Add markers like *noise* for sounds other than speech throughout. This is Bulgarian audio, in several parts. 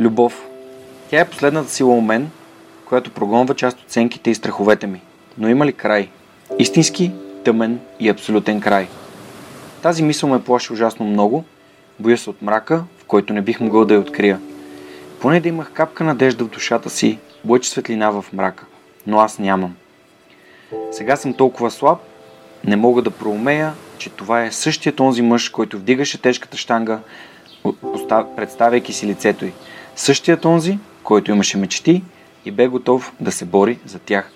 Любов. Тя е последната сила у мен, която прогонва част от сенките и страховете ми. Но има ли край? Истински, тъмен и абсолютен край. Тази мисъл ме плаши ужасно много, боя се от мрака, в който не бих могъл да я открия. Поне да имах капка надежда в душата си, лъч светлина в мрака. Но аз нямам. Сега съм толкова слаб, не мога да проумея, че това е същият онзи мъж, който вдигаше тежката штанга, представяйки си лицето й. Същият онзи, който имаше мечти и бе готов да се бори за тях.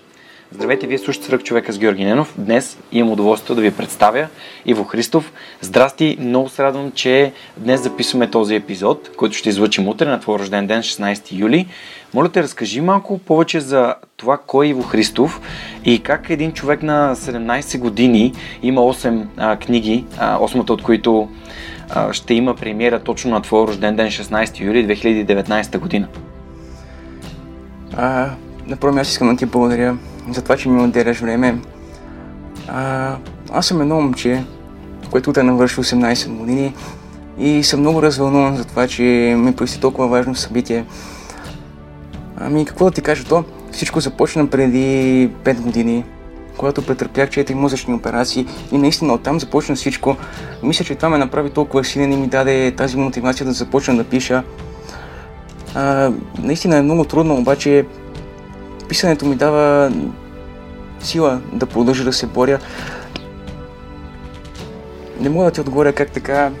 Здравейте, вие слушате Сръх човека с Георги Ненов. Днес имам удоволствието да ви представя Иво Христов. Здрасти, много се радвам, че днес записваме този епизод, който ще излъчим утре на твой рожден ден, 16 юли. Моля те, разкажи малко повече за това кой е Иво Христов и как един човек на 17 години има 8 а, книги, а, 8 от които ще има премиера точно на твой рожден ден, 16 юли 2019 година. А, на първо място искам да ти благодаря за това, че ми отделяш време. А, аз съм едно момче, което утре навърши 18 години и съм много развълнуван за това, че ми предстои толкова важно събитие. Ами какво да ти кажа то? Всичко започна преди 5 години, когато претърпях 4 мозъчни операции и наистина оттам започна всичко. Мисля, че това ме направи толкова силен и ми даде тази мотивация да започна да пиша. А, наистина е много трудно, обаче писането ми дава сила да продължа да се боря. Не мога да ти отговоря как така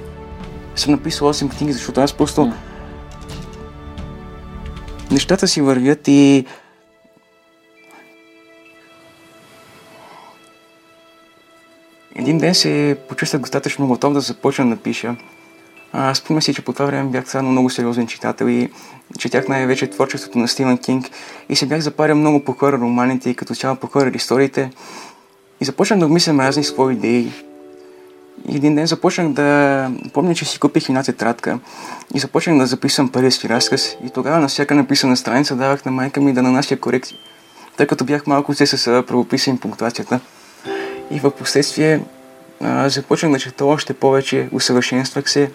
съм написал 8 книги, защото аз просто нещата си вървят и един ден се почувствах достатъчно готов да започна да пиша. спомня си, че по това време бях станал много сериозен читател и четях най-вече творчеството на Стивен Кинг и се бях запарил много по хора романите и като цяло по хора историите и започнах да обмислям разни свои идеи. И един ден започнах да... Помня, че си купих една тетрадка и започнах да записвам първия си разказ и тогава на всяка написана страница давах на майка ми да нанася корекции, тъй като бях малко се с правописане пунктуацията. И в последствие започнах да чета още повече, усъвършенствах се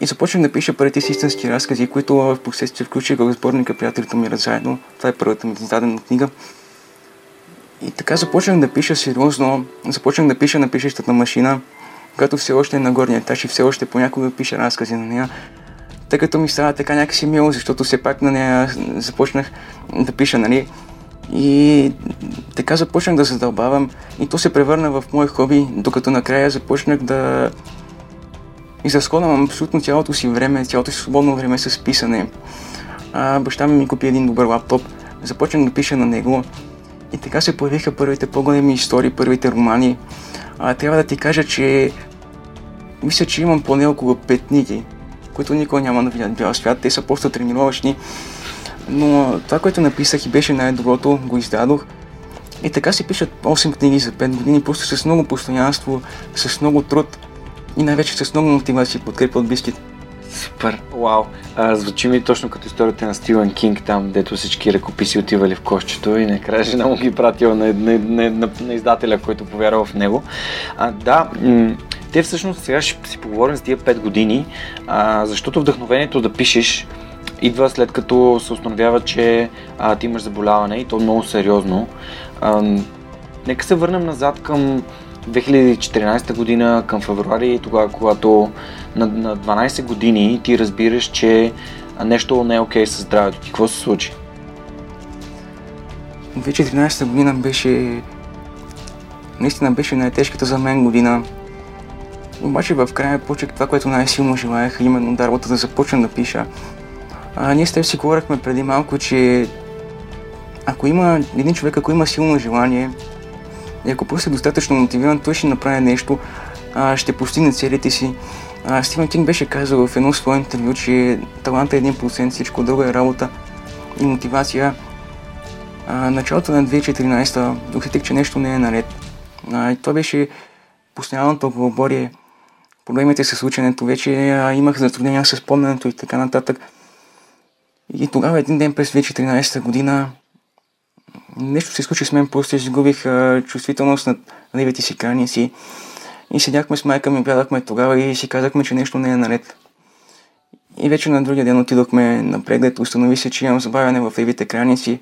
и започнах да пиша първите си истински разкази, които в последствие включих в сборника Приятелите ми заедно. Това е първата ми издадена книга. И така започнах да пиша сериозно, започнах да пиша на пишещата машина, която все още е на горния етаж и все още понякога пиша разкази на нея. Тъй като ми става така някакси мило, защото все пак на нея започнах да пиша, нали? И така започнах да задълбавам и то се превърна в мое хоби, докато накрая започнах да изразходвам абсолютно цялото си време, цялото си свободно време с писане. А, баща ми ми купи един добър лаптоп, започнах да пиша на него и така се появиха първите по-големи истории, първите романи. А, трябва да ти кажа, че мисля, че имам поне около 5 книги, които никога няма да видят бял свят. Те са просто тренировъчни. Но това, което написах и беше най-доброто, го издадох. И така се пишат 8 книги за 5 години, просто с много постоянство, с много труд и най-вече с много мотивация и подкрепа от близките. Супер, вау. А, звучи ми точно като историята на Стивен Кинг, там, дето всички ръкописи отивали в кошчето и накрая жена му ги пратила на, на, на, на, на издателя, който повярва в него. А, да, м- те всъщност сега ще си поговорим с тия 5 години, а, защото вдъхновението да пишеш идва след като се установява, че а, ти имаш заболяване и то много сериозно. А, нека се върнем назад към 2014 година, към февруари, тогава, когато на, на 12 години ти разбираш, че нещо не е окей okay с здравето ти. Какво се случи? 2014 година беше наистина беше най-тежката за мен година. Обаче в края почех това, което най-силно желаях, именно дарбата да започна да пиша. А, ние с теб си говорихме преди малко, че ако има един човек, ако има силно желание и ако просто е достатъчно мотивиран, той ще направи нещо, а, ще постигне целите си. А, Стивен Кинг беше казал в едно свое интервю, че таланта е 1%, всичко друго е работа и мотивация. А, началото на 2014 усетих, че нещо не е наред. А, и това беше постоянното глоборие, проблемите с ученето, вече а, имах затруднения с спомненето и така нататък. И тогава един ден през 2014 година нещо се случи с мен, просто изгубих а, чувствителност на левите си краници. И седяхме с майка ми, гледахме тогава и си казахме, че нещо не е наред. И вече на другия ден отидохме на преглед, установи се, че имам забавяне в левите краници.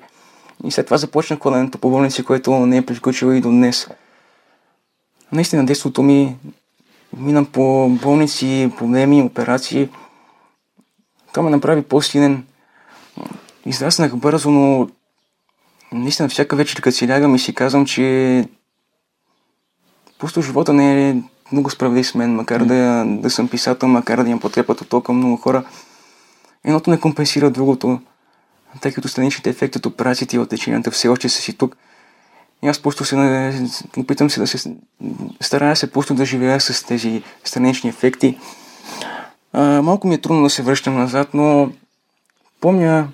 И след това започна ходенето по болници, което не е приключило и до днес. Наистина детството ми минам по болници, проблеми, операции. Това ме направи по-силен. Израснах бързо, но наистина всяка вечер, като си лягам и си казвам, че просто живота не е много справедлив с мен, макар да, да съм писател, макар да имам подкрепата от толкова много хора. Едното не компенсира другото, тъй като страничните ефекти от операциите и от леченията все още са си тук. И аз просто се опитам се да се старая се просто да живея с тези странични ефекти. А, малко ми е трудно да се връщам назад, но помня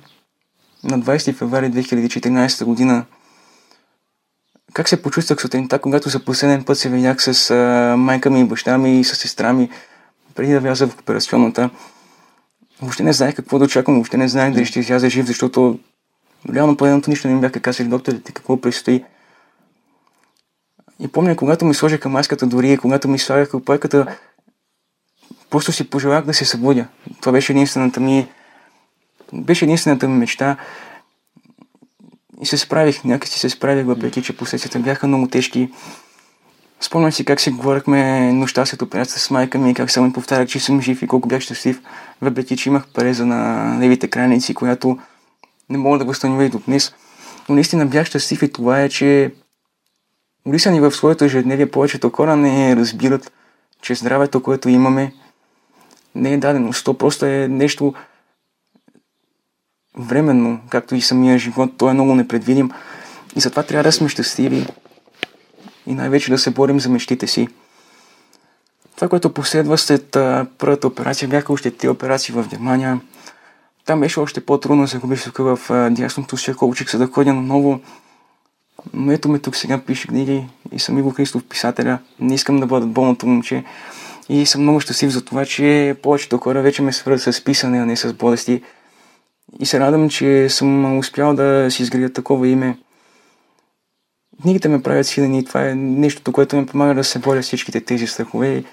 на 20 февруари 2014 година как се почувствах сутринта, когато за последен път се видях с а, майка ми, баща ми и с сестра ми, преди да вляза в операционната. Въобще не знаех какво да очаквам, въобще не знаех дали ще изляза жив, защото реално поедното нищо не ми бяха казали докторите какво предстои. И помня, когато ми сложиха маската дори и когато ми слагаха опойката, просто си пожелах да се събудя. Това беше единствената ми, беше единствената ми мечта. И се справих, някакси се справих, въпреки че последствията бяха много тежки. Спомням си как си говорихме нощта след операцията с майка ми, как само ми повтарях, че съм жив и колко бях щастлив, въпреки че имах пареза на левите крайници, която не мога да възстановя и до днес. Но наистина бях щастлив и това е, че Улисани в своето ежедневие повечето хора не разбират, че здравето, което имаме, не е дадено. То просто е нещо временно, както и самия живот. Той е много непредвидим. И затова трябва да сме щастливи и най-вече да се борим за мечтите си. Това, което последва след а, първата операция, бяха още три операции в Германия. Там беше още по-трудно, загубих тук в а, дясното учих се да ходя наново. Но ето ме тук сега пише книги и съм Иво Христов писателя. Не искам да бъда болното момче. И съм много щастлив за това, че повечето хора вече ме свързват с писане, а не с болести. И се радвам, че съм успял да си изградя такова име. Книгите ме правят силен и това е нещото, което ми помага да се боря всичките тези страхове.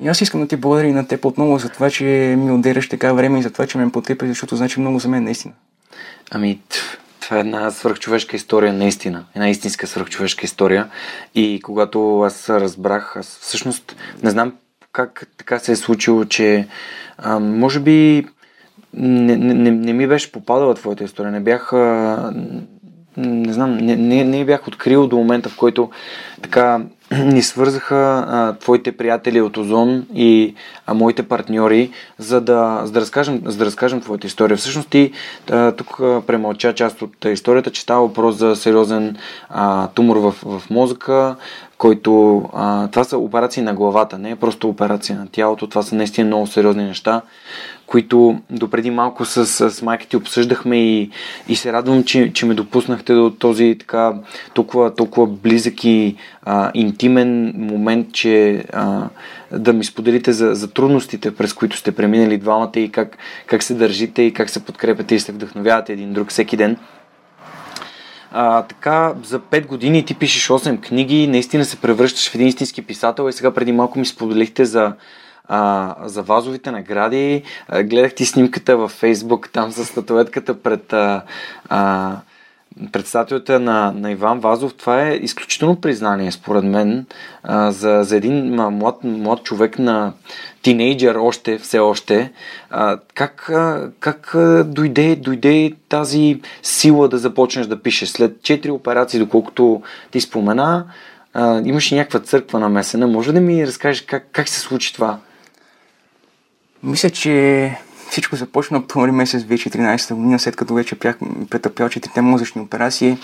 И аз искам да ти благодаря и на теб отново за това, че ми отделяш така време и за това, че ме подкрепяш, защото значи много за мен наистина. Ами, това е една свръхчовешка история, наистина. Една истинска свръхчовешка история. И когато аз разбрах, аз всъщност не знам как така се е случило, че а, може би не, не, не ми беше попадала твоята история. Не бях. А, не знам, не, не, не бях открил до момента, в който така ни свързаха а, твоите приятели от Озон и а, моите партньори, за да, за, да разкажем, за да разкажем твоята история. Всъщност ти а, тук премълча част от историята, че става въпрос за сериозен а, тумор в, в мозъка, който... А, това са операции на главата, не е просто операция на тялото. Това са наистина много сериозни неща, които допреди малко с, с майка ти обсъждахме и, и се радвам, че, че ме допуснахте до този така толкова, толкова близък и а, интимен момент, че а, да ми споделите за, за трудностите, през които сте преминали двамата и как, как се държите и как се подкрепяте и се вдъхновявате един друг всеки ден. А, така, за 5 години ти пишеш 8 книги, наистина се превръщаш в един истински писател и сега преди малко ми споделихте за, а, за вазовите награди. А, гледах ти снимката във Фейсбук, там с статуетката пред а, а, председателята на, на Иван Вазов, това е изключително признание, според мен, а, за, за един млад, млад човек на тинейджър още, все още. А, как а, как а, дойде, дойде тази сила да започнеш да пишеш? След 4 операции, доколкото ти спомена, а, имаш някаква църква на месена. Може да ми разкажеш как, как се случи това? Мисля, че всичко започна октомври месец 2014 година, след като вече бях претърпял четирите мозъчни операции.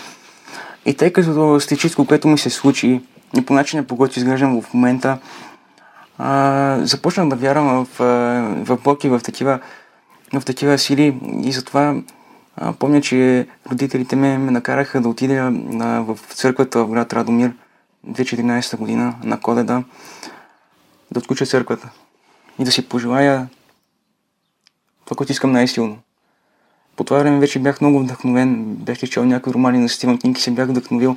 И тъй като с всичко, което ми се случи и по начина по който изглеждам в момента, а, започнах да вярвам в, в Бог и в такива, в такива сили и затова а, помня, че родителите ме, ме накараха да отида а, в църквата в град Радомир 2014 година на коледа, да отключа църквата и да си пожелая това, което искам най-силно. По това време вече бях много вдъхновен, бях чел някои романи на Стивън Кинг и се бях вдъхновил.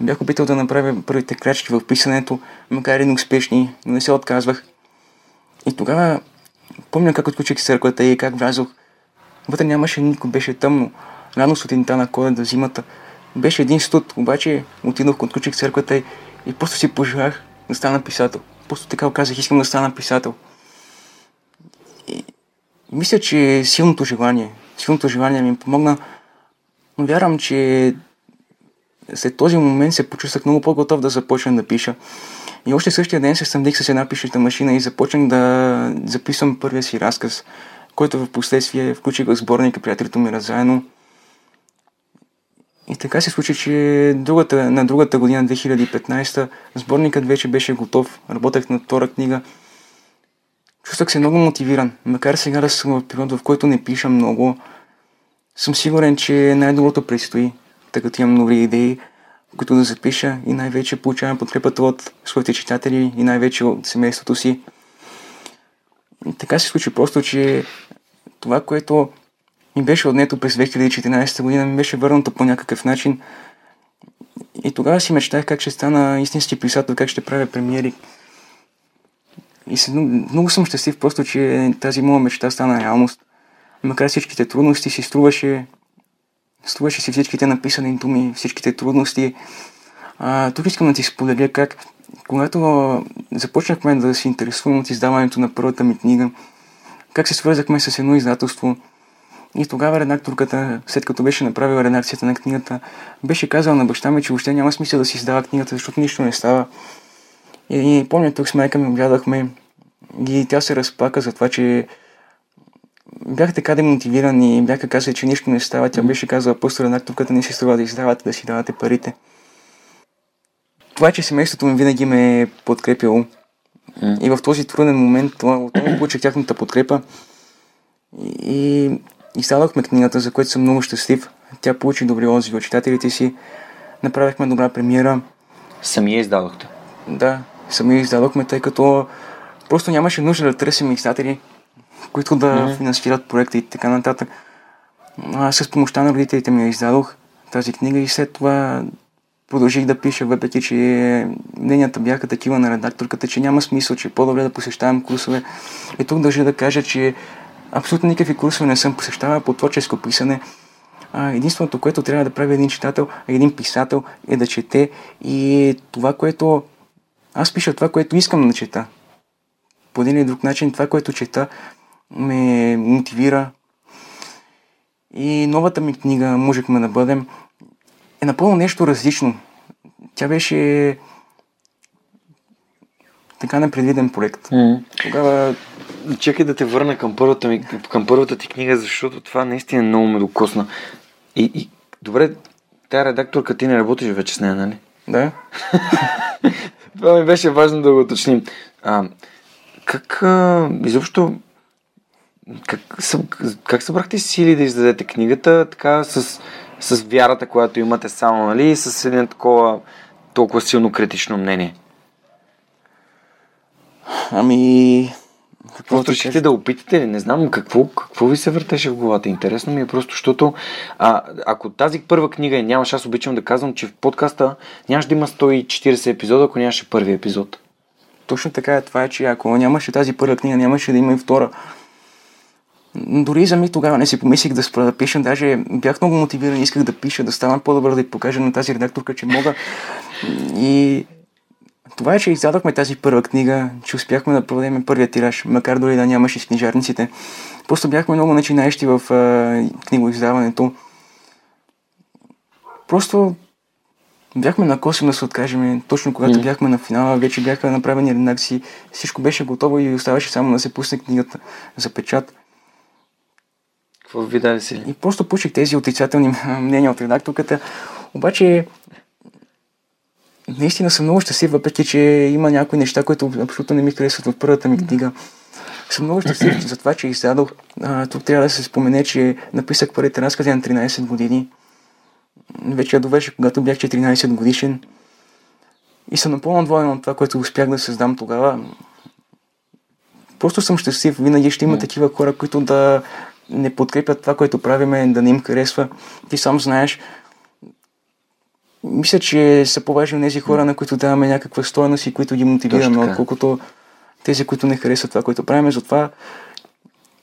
Бях опитал да направя първите крачки в писането, макар и неуспешни, но не се отказвах. И тогава помня как отключих църквата и как влязох. Вътре нямаше никой, беше тъмно. Рано сутринта на коледа, зимата. Беше един студ, обаче отидох, отключих църквата и, и просто си пожелах да стана писател. Просто така казах, искам да стана писател. И, мисля, че силното желание, силното желание ми помогна, но вярвам, че след този момент се почувствах много по-готов да започна да пиша. И още същия ден се снабдих с една пишеща машина и започнах да записвам първия си разказ, който в последствие включих в сборника Приятелите ми заедно. И така се случи, че другата, на другата година, 2015, сборникът вече беше готов. Работех на втора книга. Чувствах се много мотивиран. Макар сега да съм в период, в който не пиша много, съм сигурен, че най-доброто предстои, тъй като имам нови идеи, които да запиша и най-вече получавам подкрепата от своите читатели и най-вече от семейството си. И така се случи просто, че това, което ми беше отнето през 2014 година, ми беше върнато по някакъв начин. И тогава си мечтах как ще стана истински писател, как ще правя премиери. И се, много съм щастлив просто, че тази моя мечта стана реалност. Макар всичките трудности си струваше, струваше си всичките написани думи, всичките трудности. А, тук искам да ти споделя как, когато започнахме да се интересувам от издаването на първата ми книга, как се свързахме с едно издателство – и тогава редакторката, след като беше направила редакцията на книгата, беше казала на баща ми, че въобще няма смисъл да си издава книгата, защото нищо не става. И, и помня, тук с майка ми оглядахме и тя се разплака за това, че бях така демотивиран и бяха казали, че нищо не става. Тя беше казала, просто редакторката не си струва да издавате, да си давате парите. Това, че семейството ми винаги ме е подкрепило и в този труден момент отново получих тяхната подкрепа. И Издадохме книгата, за което съм много щастлив. Тя получи добри отзиви от читателите си. Направихме добра премиера. Самия издадохте? Да, самия издадохме, тъй като просто нямаше нужда да търсим издатели, които да mm-hmm. финансират проекта и така нататък. Аз с помощта на родителите ми я издадох тази книга и след това продължих да пиша, въпреки че мненията бяха такива на редакторката, че няма смисъл, че е по-добре да посещавам курсове. И тук държа да кажа, че абсолютно никакви курсове не съм посещавал по творческо писане. Единственото, което трябва да прави един читател, един писател е да чете и това, което аз пиша това, което искам да чета. По един или друг начин това, което чета, ме мотивира. И новата ми книга Можехме да бъдем е напълно нещо различно. Тя беше така непредвиден проект. Mm. Тогава чакай да те върна към първата, ми, към първата ти книга, защото това наистина много ме докосна. И, и добре, тая редакторка ти не работиш вече с нея, нали? Да. *laughs* това ми беше важно да го уточним. А, как а, изобщо как, как събрахте сили да издадете книгата така с, с вярата, която имате само, нали, и с един такова толкова силно критично мнение? Ами, какво просто ще да опитате ли? Не знам какво, какво ви се въртеше в главата. Интересно ми е просто, защото а, ако тази първа книга е нямаш, аз обичам да казвам, че в подкаста нямаш да има 140 епизода, ако нямаше първи епизод. Точно така е. Това е, че ако нямаше тази първа книга, нямаше да има и втора. Дори за ми тогава не си помислих да спра да пиша, даже бях много мотивиран, исках да пиша, да стана по-добър, да й покажа на тази редакторка, че мога. И това е, че издадохме тази първа книга, че успяхме да продадем първия тираж, макар дори да нямаше с книжарниците. Просто бяхме много начинаещи в а, книгоиздаването. Просто бяхме на косим да се откажем. Точно когато mm. бяхме на финала, вече бяха направени редакции, всичко беше готово и оставаше само да се пусне книгата за печат. Какво ви даде сили? И просто получих тези отрицателни *laughs* мнения от редакторката. Обаче, наистина съм много щастлив, въпреки че има някои неща, които абсолютно не ми харесват в първата ми книга. Съм много щастлив за това, че издадох. А, тук трябва да се спомене, че написах първите разкази на 13 години. Вече я довеше, когато бях 14 годишен. И съм напълно доволен от това, което успях да създам тогава. Просто съм щастлив. Винаги ще има такива хора, които да не подкрепят това, което правиме, да не им харесва. Ти сам знаеш. Мисля, че са по-важни тези хора, на които даваме някаква стоеност и които ги мотивираме, отколкото тези, които не харесват това, което правим. Затова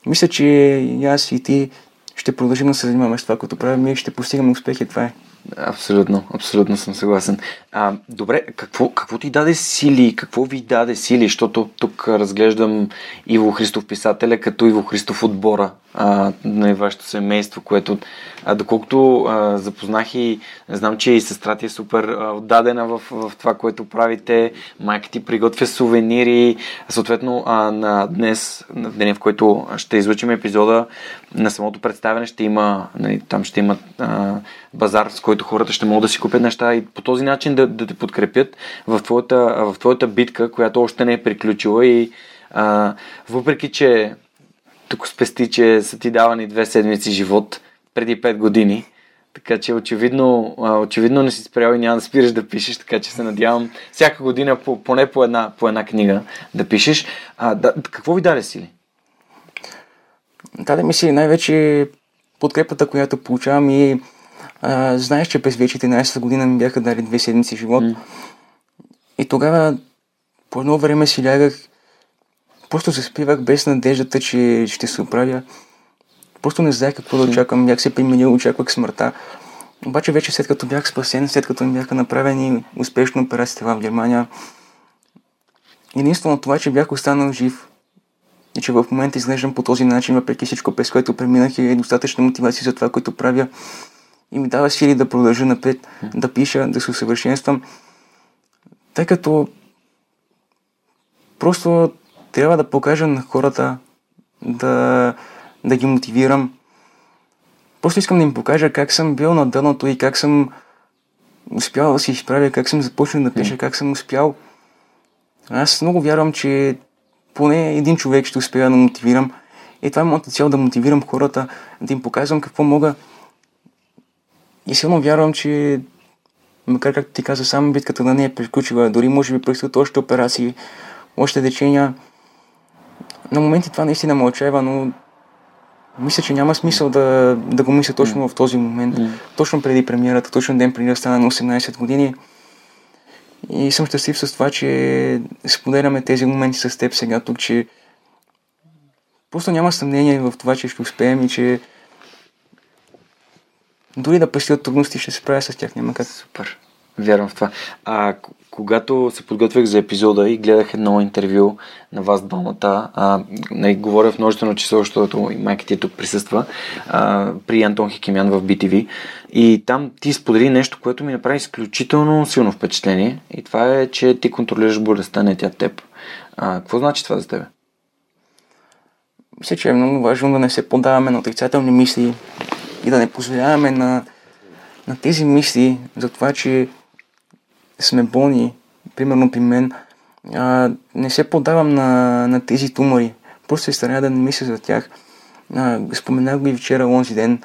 мисля, че и аз и ти ще продължим да се занимаваме с това, което правим и ще постигаме успехи. Това е. Абсолютно, абсолютно съм съгласен. А, добре, какво, какво ти даде сили? Какво ви даде сили? Защото тук разглеждам Иво Христов писателя като Иво Христов отбора а, на вашето семейство, което а, доколкото а, запознах и знам, че и сестра ти е супер а, отдадена в, в това, което правите. Майка ти приготвя сувенири. Съответно, а, на днес, на деня, в който ще излучим епизода, на самото представяне ще има, нали, там ще има а, базар, с който хората ще могат да си купят неща и по този начин да, да те подкрепят в твоята, в твоята битка, която още не е приключила и а, въпреки, че тук спести, че са ти давани две седмици живот преди 5 години, така че очевидно, очевидно не си спрял и няма да спираш да пишеш, така че се надявам всяка година по, поне по една, по една книга да пишеш. А, да, какво ви даде сили? Даде ми си най-вече подкрепата, която получавам и а, знаеш, че през 2014 година ми бяха дали две седмици живот. Mm. И тогава по едно време си лягах, просто се спивах без надеждата, че ще се оправя. Просто не знаех какво да очаквам, бях се применил, очаквах смъртта. Обаче вече след като бях спасен, след като ми бяха направени успешно операциите в Германия, единствено това, че бях останал жив и че в момента изглеждам по този начин, въпреки всичко, през което преминах и е достатъчна мотивация за това, което правя, и ми дава сили да продължа напред, да пиша, да се усъвършенствам. Тъй като просто трябва да покажа на хората, да, да ги мотивирам. Просто искам да им покажа как съм бил на дъното и как съм успял да се изправя, как съм започнал да пиша, как съм успял. Аз много вярвам, че поне един човек ще успея да мотивирам. И това е моята цел да мотивирам хората, да им показвам какво мога и силно вярвам, че макар както ти каза, само битката да не е приключила, дори може би предстоят още операции, още лечения. На моменти това наистина ме отчаива, но мисля, че няма смисъл да, да го мисля точно в този момент. Mm. Точно преди премиерата, точно ден преди да стана на 18 години. И съм щастлив с това, че споделяме тези моменти с теб сега тук, че просто няма съмнение в това, че ще успеем и че дори да предстоят трудности, ще се справя с тях, няма как. Супер. Вярвам в това. А когато се подготвях за епизода и гледах едно интервю на вас двамата, не, говоря в множествено число, защото и майка ти тук присъства, а, при Антон Хикимян в BTV. И там ти сподели нещо, което ми направи изключително силно впечатление. И това е, че ти контролираш болестта, не тя теб. А, какво значи това за тебе? Мисля, че е много важно да не се подаваме на отрицателни мисли, и да не позволяваме на, на тези мисли за това, че сме болни, примерно при мен, а, не се подавам на, на тези тумори. Просто се старая да не мисля за тях. А, споменах ги вчера, онзи ден,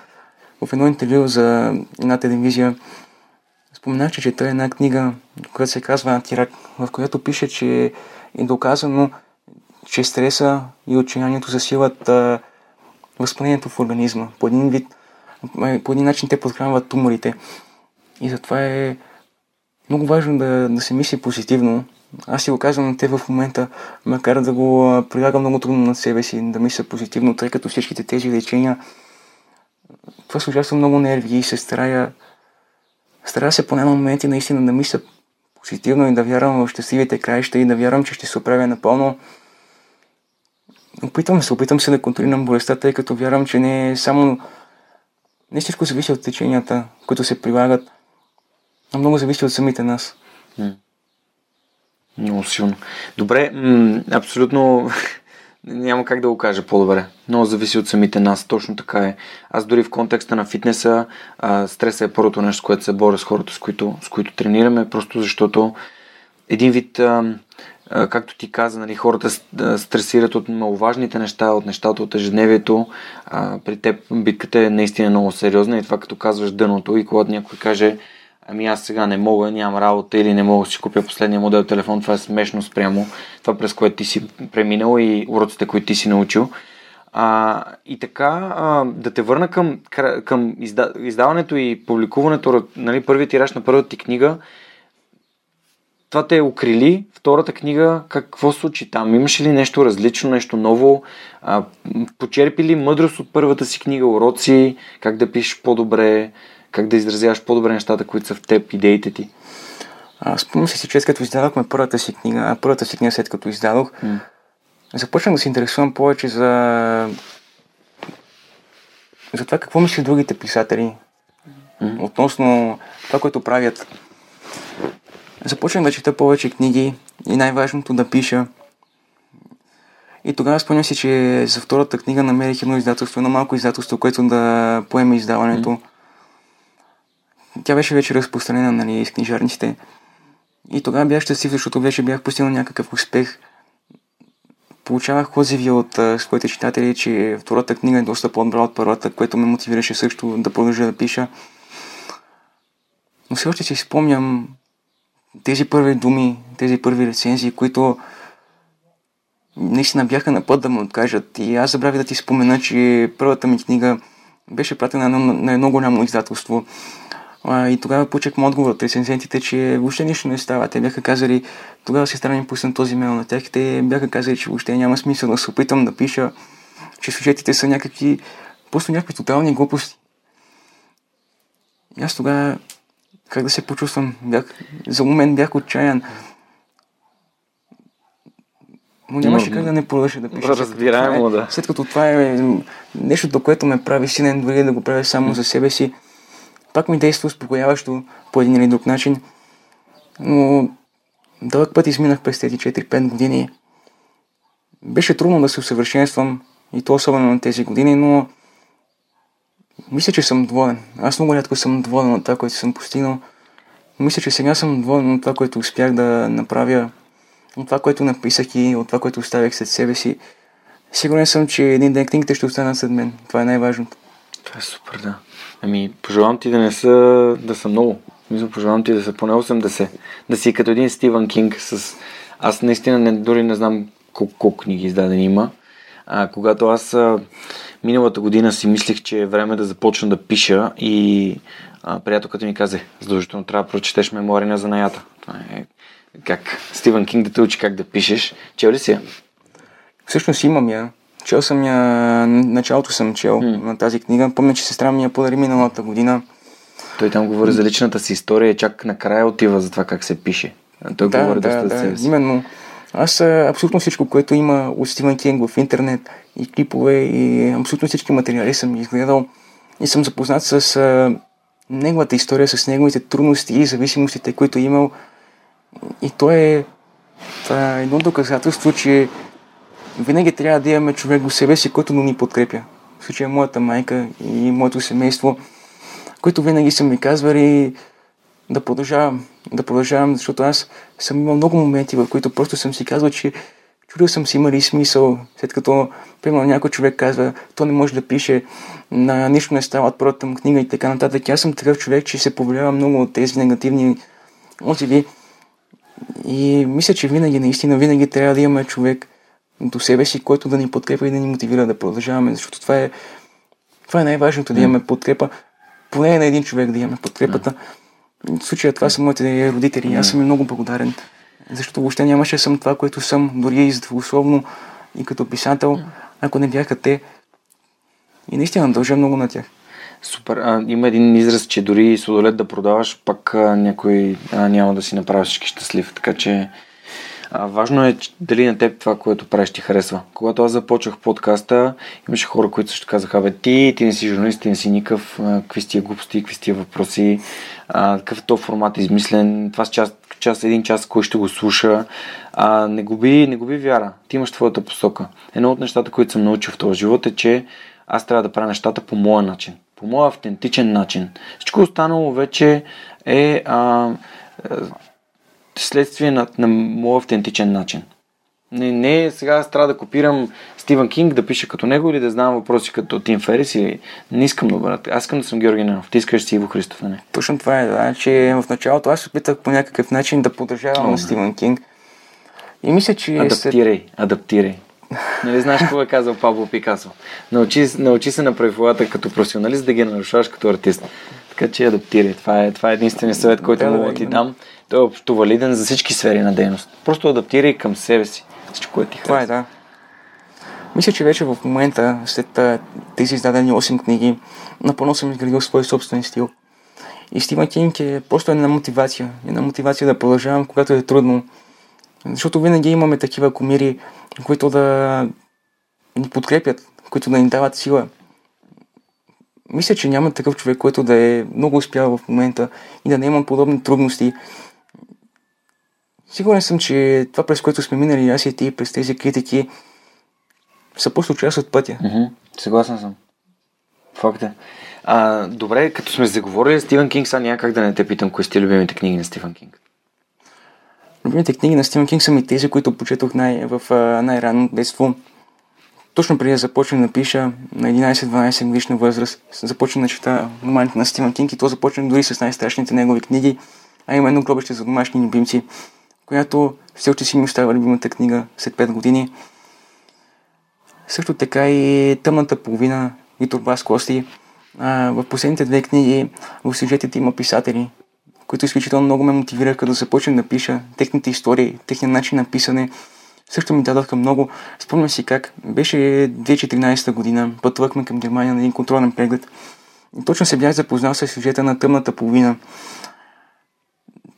в едно интервю за една телевизия. Споменах, че чета една книга, която се казва Антирак, в която пише, че е доказано, че стреса и отчаянието засилат а, възпалението в организма. По един вид по един начин те подхранват туморите. И затова е много важно да, да се мисли позитивно. Аз си го казвам те в момента, макар да го прилагам много трудно на себе си, да мисля позитивно, тъй като всичките тези лечения това се ужасно много нерви и се старая старая се поне на моменти наистина да мисля позитивно и да вярвам в щастливите краища и да вярвам, че ще се оправя напълно. Опитвам се, опитвам се да контролирам болестта, тъй като вярвам, че не е само не всичко зависи от теченията, които се прилагат, много зависи от самите нас. Много силно. Добре, м- абсолютно *laughs* Няма как да го кажа по-добре. Много зависи от самите нас. Точно така е. Аз дори в контекста на фитнеса, а, стреса е първото нещо, което се боря с хората, с които, с които тренираме, просто защото един вид, а, а, както ти каза, нали, хората стресират от маловажните неща, от нещата от ежедневието. А, при теб битката е наистина много сериозна и това като казваш дъното и когато някой каже ами аз сега не мога, нямам работа или не мога да си купя последния модел телефон, това е смешно спрямо това, през което ти си преминал и уроците, които ти си научил. А, и така, а, да те върна към, към изда, издаването и публикуването, нали, първият тираж на първата ти книга, това те е укрили. Втората книга, какво случи там? Имаше ли нещо различно, нещо ново? А, почерпи ли мъдрост от първата си книга, уроци, как да пишеш по-добре, как да изразяваш по-добре нещата, които са в теб, идеите ти? спомням си, че като издадохме първата си книга, първата си книга след като издадох, mm. започнах да се интересувам повече за, за това какво мислят другите писатели mm. относно това, което правят. Започнах да чета повече книги и най-важното да пиша. И тогава спомням си, че за втората книга намерих едно издателство, едно малко издателство, което да поеме издаването. Mm. Тя беше вече разпространена нали, с книжарниците. И тогава бях щастлив, защото вече бях постигнал някакъв успех. Получавах отзиви от своите читатели, че втората книга е доста по-добра от първата, което ме мотивираше също да продължа да пиша. Но все още си спомням тези първи думи, тези първи рецензии, които наистина бяха на път да ме откажат. И аз забравих да ти спомена, че първата ми книга беше пратена на, на едно голямо издателство. А, и тогава получих отговор от рецензентите, че въобще нищо не става. Те бяха казали, тогава си странен пусна този мейл на тях, те бяха казали, че въобще няма смисъл да се опитам да пиша, че сюжетите са някакви, просто някакви тотални глупости. И аз тогава, как да се почувствам, бях, за момент бях отчаян. Но нямаше как да не продължа да пиша. Разбираемо, е- да. След като това е нещото, което ме прави силен, дори да го правя само за себе си, пак ми действа успокояващо по един или друг начин. Но дълъг път изминах през тези 4-5 години. Беше трудно да се усъвършенствам и то особено на тези години, но мисля, че съм доволен. Аз много рядко съм доволен от това, което съм постигнал. Мисля, че сега съм доволен от това, което успях да направя, от това, което написах и от това, което оставях след себе си. Сигурен съм, че един ден книгите ще останат след мен. Това е най-важното. Това е супер, да. Ами, пожелавам ти да не са, да са много. Мисля, пожелавам ти да са поне 80. Да си като един Стивън Кинг с... Аз наистина не, дори не знам колко, книги издадени има. А, когато аз а, миналата година си мислех, че е време да започна да пиша и приятелката ми каза, задължително трябва да прочетеш мемуари на занаята. Това е как Стивън Кинг да те учи как да пишеш. Чел ли си я? Всъщност имам я. Чел съм я, началото съм чел mm. на тази книга. Помня, че сестра ми я подари миналата година. Той там говори за личната си история и чак накрая отива за това как се пише. Той да, говори да, доста да, за себе си. Именно. Аз абсолютно всичко, което има от Стивен Кинг в интернет и клипове и абсолютно всички материали съм изгледал и съм запознат с а, неговата история, с неговите трудности и зависимостите, които е имал. И то е, това е едно доказателство, че винаги трябва да имаме човек до себе си, който да ни подкрепя. В случая моята майка и моето семейство, които винаги са ми казвали да продължавам, да продължавам, защото аз съм имал много моменти, в които просто съм си казвал, че чудил съм си има ли смисъл, след като, примерно, някой човек казва, то не може да пише, на нищо не става от първата му книга и така нататък. Аз съм такъв човек, че се повлиява много от тези негативни отзиви. И мисля, че винаги, наистина, винаги трябва да имаме човек, до себе си, който да ни подкрепа и да ни мотивира да продължаваме, защото това е, това е най-важното, да имаме подкрепа, поне на един човек да имаме подкрепата. В случая това са моите родители. Аз съм им много благодарен, защото въобще нямаше съм това, което съм, дори и здравословно и като писател, ако не бяха те. И наистина дължа много на тях. Супер. А, има един израз, че дори сладолет да продаваш, пак а, някой а, няма да си направи всички щастлив. Така че важно е дали на теб това, което правиш, ти харесва. Когато аз започвах подкаста, имаше хора, които също казаха, бе, ти, ти не си журналист, ти не си никакъв, какви сте глупости, какви сте въпроси, а, какъв е то формат измислен. Това част, час, един час, кой ще го слуша. А, не, губи, не губи вяра. Ти имаш твоята посока. Едно от нещата, които съм научил в този живот е, че аз трябва да правя нещата по моя начин. По моя автентичен начин. Всичко останало вече е а, следствие на, на моя автентичен начин. Не, не сега аз трябва да копирам Стивен Кинг, да пиша като него или да знам въпроси като Тим Ферис или не искам да бъда. Аз искам да съм Георги Ненов. Ти искаш си Иво Христов, не? Точно това е, да. Че в началото аз се опитах по някакъв начин да поддържавам на Стивен Кинг. И мисля, че... Адаптирай, след... адаптирай. Нали знаеш какво е казал Пабло Пикасо? Научи, научи се на правилата като професионалист да ги нарушаваш като артист. Така че адаптирай. Това е, това е единственият съвет, който мога да ти дам. Той е общо валиден за всички сфери на дейност. Просто адаптирай към себе си всичко, което ти Това е, да. Мисля, че вече в момента, след тези издадени 8 книги, напълно съм изградил свой собствен стил. И Стивен Кинг е просто една мотивация. Една мотивация да продължавам, когато е трудно. Защото винаги имаме такива комири, които да ни подкрепят, които да ни дават сила. Мисля, че няма такъв човек, който да е много успял в момента и да не има подобни трудности. Сигурен съм, че това, през което сме минали аз и ти, през тези критики, са просто част от пътя. Mm-hmm. Съгласен съм. Факт е. А, добре, като сме заговорили Стивен Кинг, сега няма как да не те питам, кои сте любимите книги на Стивен Кинг. Любимите книги на Стивен Кинг са ми тези, които почетох най- в най-ранно детство. Точно преди да започна да пиша на 11-12 годишна възраст, започна да чета романите на Стивен Кинг и то започна дори с най-страшните негови книги, а именно Гробище за домашни любимци, която все още си ми остава любимата книга след 5 години. Също така и Тъмната половина и Турба с кости. В последните две книги в сюжетите има писатели, които изключително много ме мотивираха да започна да пиша техните истории, техния начин на писане. Също ми дадоха много. Спомням си как беше 2014 година, пътувахме към Германия на един контролен преглед. И точно се бях запознал с сюжета на Тъмната половина.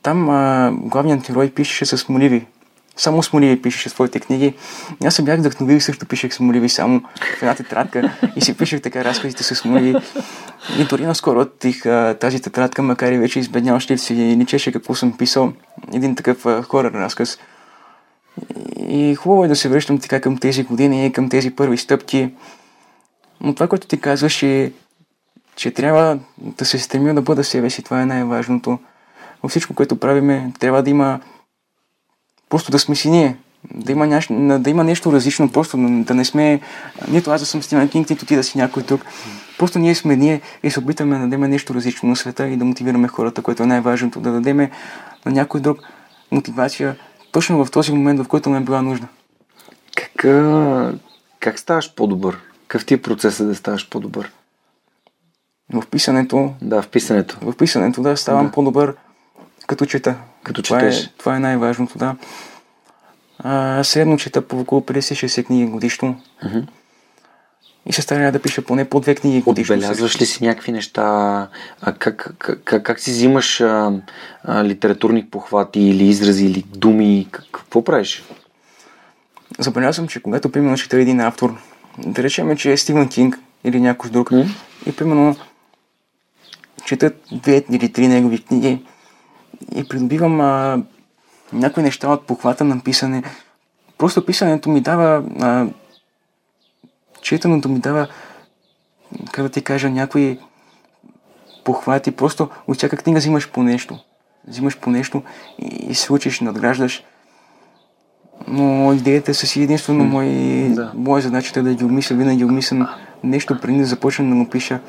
Там а, главният герой пишеше с моливи. Само с моливи пишеше своите книги. И аз се бях вдъхновил и също пишех с моливи само в една тетрадка и си пишех така разказите с моливи. И дори наскоро оттих тази тетрадка, макар и вече избеднял ще си личеше какво съм писал. Един такъв а, хорър разказ. И хубаво е да се връщам така към тези години, към тези първи стъпки. Но това, което ти казваш е, че трябва да се стремя да бъда себе си. Това е най-важното във всичко, което правиме, трябва да има просто да сме си ние. Да има, няш... да има нещо различно, просто да не сме нито аз да съм Стивен Кинг, нито ти да си някой друг. Просто ние сме ние и се опитаме да дадем нещо различно на света и да мотивираме хората, което е най-важното, да дадем на някой друг мотивация точно в този момент, в който ме е била нужда. Как, как ставаш по-добър? Какъв ти е процесът да ставаш по-добър? В писането. Да, в писането. В писането, да, ставам да. по-добър като чета. Като това четеш. Е, това е най-важното, да. А, средно чета по около 50-60 книги годишно. Uh-huh. И се старая да пиша поне по две книги годишно. Отбелязваш ли си някакви неща? А как, как, как, как си взимаш а, а, литературни похвати или изрази или думи? Какво правиш? Забелязвам, че когато примерно чета един автор, да речем, че е Стивен Кинг или някой друг, mm-hmm. и примерно четат две или три негови книги, и придобивам а, някои неща от похвата на писане. Просто писането ми дава, а, четеното ми дава, как да ти кажа, някои похвати. Просто от всяка книга взимаш по нещо. Взимаш по нещо и, и се учиш, надграждаш. Но идеята е си единствено мои, да. моя задача е да ги обмисля, винаги обмислям нещо преди да започна да го пиша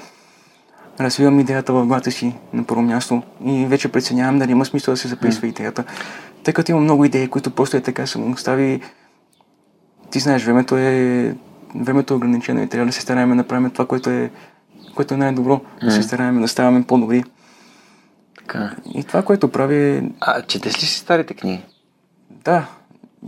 развивам идеята в главата си на първо място и вече преценявам дали има смисъл да се записва mm. идеята. Тъй като имам много идеи, които просто е така съм остави. Ти знаеш, времето е, времето е ограничено и трябва да се стараем да направим това, което е, което е най-добро. Mm. Да се стараем да ставаме по-добри. Така. И това, което прави е... А, четеш ли си старите книги? Да.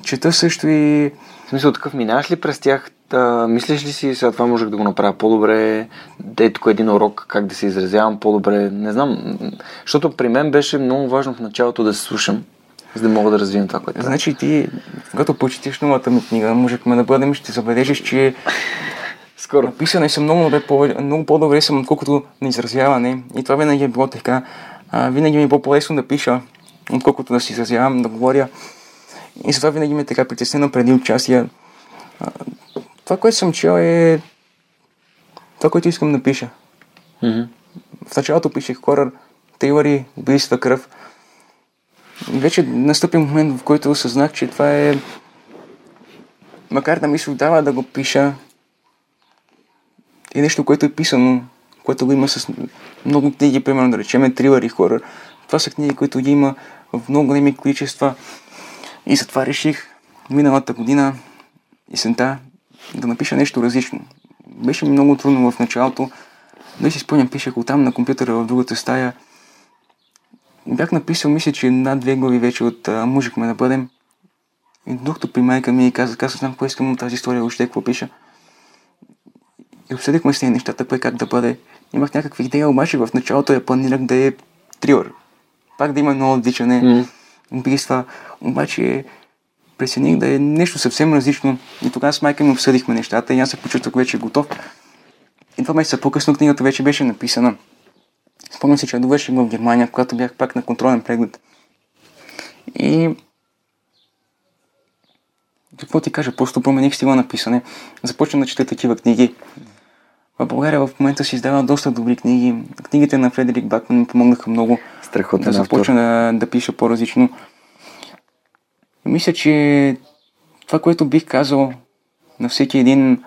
Чета също и... В смисъл такъв, минаваш ли през тях Та, мислиш ли си, сега това можех да го направя по-добре, да тук един урок, как да се изразявам по-добре, не знам, защото при мен беше много важно в началото да се слушам, за да мога да развием това, което Значи ти, когато почетиш новата ми книга, можехме да бъдем, ще забележиш, че Скоро. Писане съм много, добре, по, много по-добре съм, отколкото на изразяване. И това винаги е било така. А, винаги ми е по-лесно да пиша, отколкото да си изразявам, да говоря. И затова винаги ме е така притеснено преди участия. Това, което съм чел е това, което искам да пиша. Mm-hmm. В началото пишех хорър, трилъри, убийства, кръв. И вече настъпи момент, в който осъзнах, че това е... Макар да ми се отдава да го пиша, е нещо, което е писано, което го има с много книги, примерно да речем трилъри хорър. Това са книги, които ги има в много големи количества. И затова реших миналата година, есента, да напиша нещо различно. Беше ми много трудно в началото. Да си спомням, пишех оттам на компютъра в другата стая. Бях написал, мисля, че над две глави вече от а, Можехме да бъдем. И докато при майка ми и каза, каза, знам какво искам от тази история, още какво пиша. И обсъдихме с нея нещата, кое как да бъде. Имах някакви идеи, обаче в началото я планирах да е трилър. Пак да има много отвичане, mm. убийства. Обаче прецених да е нещо съвсем различно. И тогава с майка ми обсъдихме нещата и аз се почувствах вече готов. И два месеца по-късно книгата вече беше написана. Спомням се, че я довърших в Германия, когато бях пак на контролен преглед. И какво ти кажа, просто промених стила на писане. Започна да чета такива книги. В България в момента се издават доста добри книги. Книгите на Фредерик Бакман ми помогнаха много Страхотен да започна да, да пиша по-различно. Мисля, че това, което бих казал на всеки един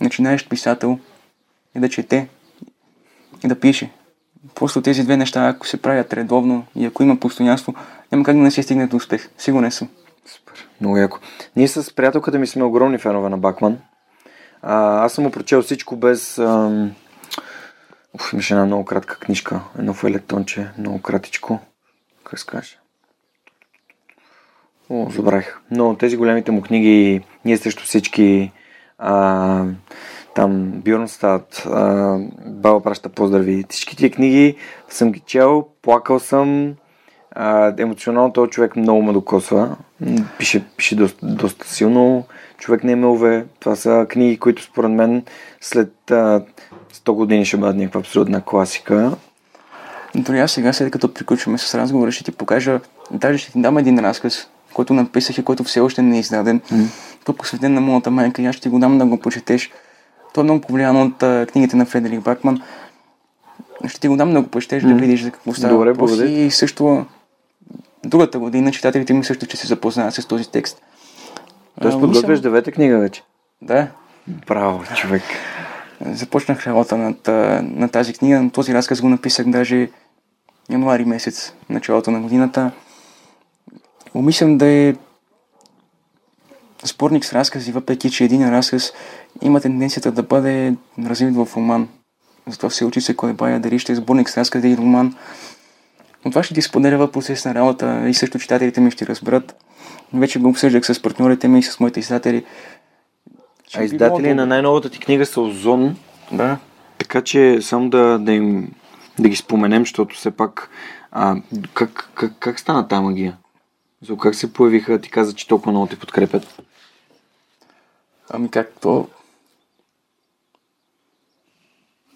начинаещ писател е да чете и да пише. Просто тези две неща, ако се правят редовно и ако има постоянство, няма как да не се стигне до успех. Сигурен съм. Супер, много яко. Ние с приятелката ми сме огромни фенове на Бакман. А, аз съм му прочел всичко без... Ам... Уф, имаше една много кратка книжка, едно фелетонче, много кратичко. Как се каже? О, забравих. Но тези големите му книги, ние също всички, а, там Бюрнстад, Баба праща поздрави. Всички тия книги съм ги чел, плакал съм, а, емоционално този човек много ме докосва. Пише, пише доста, доста силно. Човек не е мълве. Това са книги, които според мен след а, 100 години ще бъдат някаква абсолютна класика. Дори аз сега, след като приключваме с разговора, ще ти покажа, даже ще ти дам един разказ, който написах и който все още не е издаден. Mm. Той е посветен на моята майка и аз ще ти го дам да го почетеш. Той е много повлиян от а, книгите на Фредерик Бакман. Ще ти го дам да го почетеш, mm. да видиш за какво става Добре, благодаря. И също другата година читателите ми също ще се запознаят с този текст. Тоест подготвяш девета книга вече. Да. Браво, човек. Започнах работа над, на тази книга, но този разказ го написах даже януари месец, началото на годината. Умислям да е спорник с разкази, въпреки че един разказ има тенденцията да бъде развит в роман. Затова все очи се колебая дали ще е сборник с разкази или роман. Но това ще ти споделя в процес на работа и също читателите ми ще разберат. Вече го обсъждах с партньорите ми и с моите издатели. А издатели на най-новата ти книга са Озон. Да. Така че само да, да им да ги споменем, защото все пак а, как, как, как стана тази магия? За как се появиха, ти каза, че толкова много те подкрепят? Ами как то?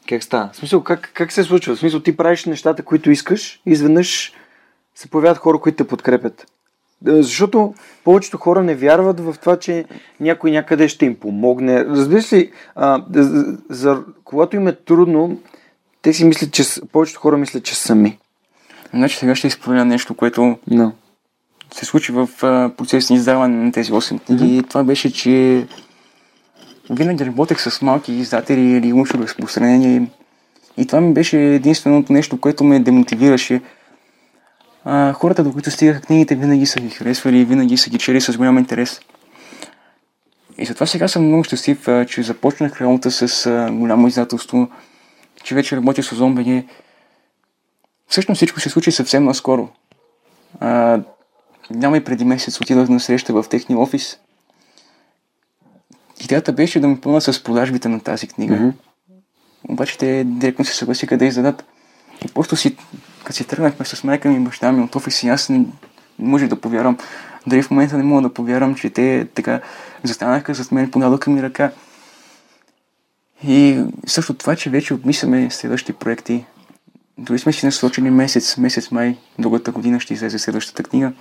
Как става? В смисъл, как, как се случва? В смисъл, ти правиш нещата, които искаш и изведнъж се появяват хора, които те подкрепят. Защото повечето хора не вярват в това, че някой някъде ще им помогне. Разбираш ли, а, за, за, когато им е трудно, те си мислят, че повечето хора мислят, че са сами. Значи сега ще изповядя нещо, което no. Се случи в процес на издаване на тези 8 книги. Mm-hmm. Това беше, че винаги работех с малки издатели или лошо разпространение. И това ми беше единственото нещо, което ме демотивираше. А, хората, до които стигаха книгите, винаги са ги харесвали и винаги са ги чели с голям интерес. И затова сега съм много щастлив, че започнах работа с а, голямо издателство, че вече работя с Озон Всъщност всичко се случи съвсем наскоро. А, няма и преди месец отидох на среща в техния офис. Идеята беше да ми помогна с продажбите на тази книга. Mm-hmm. Обаче те директно се съгласиха да издадат. И просто си, като си тръгнахме с майка ми и баща ми от офис и аз не, не може да повярвам. Дали в момента не мога да повярвам, че те така застанаха зад мен, подадоха ми ръка. И също това, че вече обмисляме следващи проекти, Дори сме си насочили месец, месец май, другата година ще излезе следващата книга.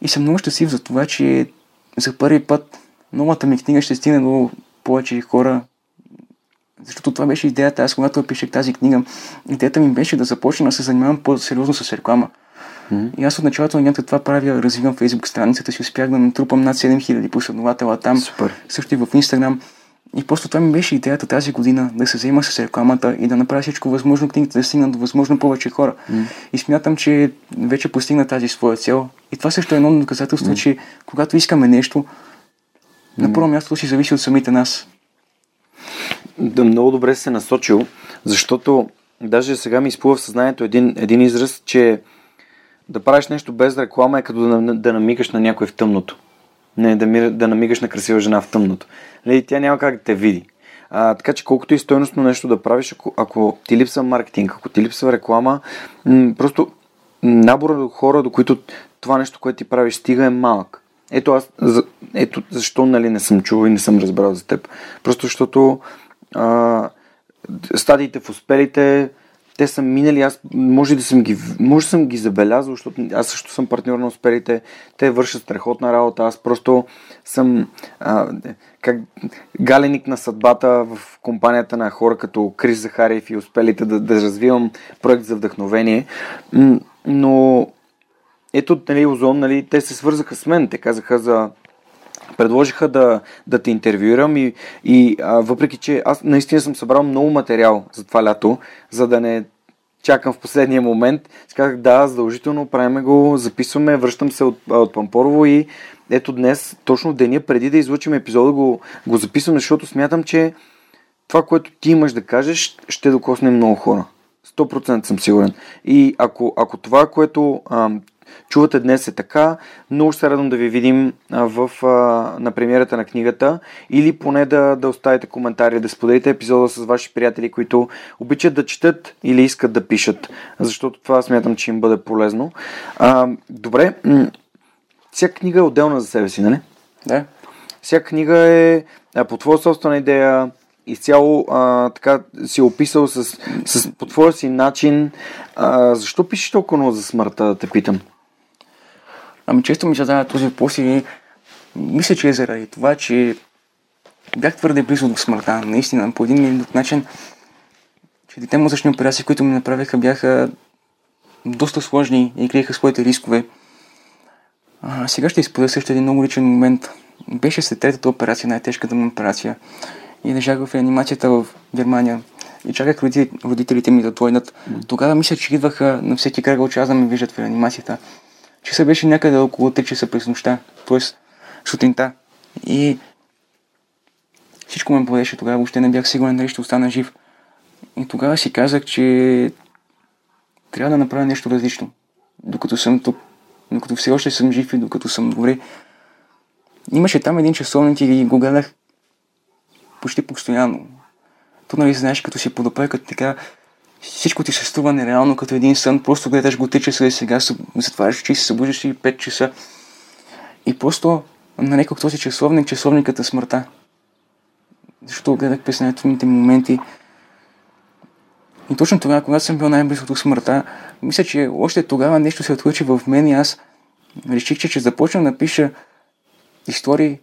И съм много щастлив за това, че за първи път новата ми книга ще стигне до повече хора. Защото това беше идеята. Аз когато пишех тази книга, идеята ми беше да започна да се занимавам по-сериозно с реклама. Mm-hmm. И аз от началото на нямата това правя, развивам Facebook страницата си, успях да натрупам над 7000 последователя там. Супер. Също и в Instagram. И просто това ми беше идеята тази година да се заема с рекламата и да направя всичко възможно книгите да стигнат до възможно повече хора. Mm. И смятам, че вече постигна тази своя цел. И това също е едно доказателство, mm. че когато искаме нещо, mm. на първо място си зависи от самите нас. Да, много добре се насочил, защото даже сега ми изплува в съзнанието един, един израз, че да правиш нещо без реклама е като да, да намигаш на някой в тъмното. Не, да, да намигаш на красива жена в тъмното. Нали, тя няма как да те види. А, така че колкото и стойностно нещо да правиш, ако, ако ти липсва маркетинг, ако ти липсва реклама, м- просто набора от хора, до които това нещо, което ти правиш, стига е малък. Ето аз, за, ето защо нали, не съм чувал и не съм разбрал за теб. Просто защото а, стадиите в успелите, те са минали, аз може да съм ги, може съм ги забелязал, защото аз също съм партньор на успелите, те вършат страхотна работа, аз просто съм а, как, галеник на съдбата в компанията на хора като Крис Захариев и успелите да, да развивам проект за вдъхновение, но ето, нали, Озон, нали, те се свързаха с мен, те казаха за предложиха да, да те интервюирам и, и а, въпреки, че аз наистина съм събрал много материал за това лято, за да не чакам в последния момент, си казах да, задължително правиме го, записваме, връщам се от, от Пампорово и ето днес, точно деня преди да излучим епизода, го, го записвам, защото смятам, че това, което ти имаш да кажеш, ще докосне много хора. 100% съм сигурен. И ако, ако това, което а, чувате днес е така. Много ще се радвам да ви видим в, на премиерата на книгата или поне да, да оставите коментари, да споделите епизода с ваши приятели, които обичат да четат или искат да пишат, защото това смятам, че им бъде полезно. А, добре, всяка книга е отделна за себе си, нали? Да. Всяка книга е по твоя собствена идея, изцяло а, така си описал с, с, по твоя си начин. А, защо пишеш толкова много за смъртта, да те питам? Ами често ми задава този въпрос и мисля, че е заради това, че бях твърде близо до смъртта. Наистина, по един или друг начин, че дете мозъчни операции, които ми направиха, бяха доста сложни и криеха своите рискове. А, сега ще изподеля също един много личен момент. Беше след третата операция, най-тежката му операция. И лежах в реанимацията в Германия. И чаках родителите ми да дойдат. Тогава мисля, че идваха на всеки кръгъл час да ме виждат в реанимацията. Часа беше някъде около 3 часа през нощта, т.е. сутринта. И всичко ме бодеше тогава, въобще не бях сигурен дали ще остана жив. И тогава си казах, че трябва да направя нещо различно. Докато съм тук, докато все още съм жив и докато съм добре. Имаше там един часовник и го гледах почти постоянно. То нали знаеш, като си подопекат така, всичко ти се струва нереално като един сън, просто гледаш го 3 часа и сега затваряш очи и се събуждаш и 5 часа. И просто нарекох този часовник часовникът на смъртта. Защото гледах през най-трудните моменти. И точно тогава, когато съм бил най-близко до смъртта, мисля, че още тогава нещо се отключи в мен и аз реших, че ще започна да пиша истории,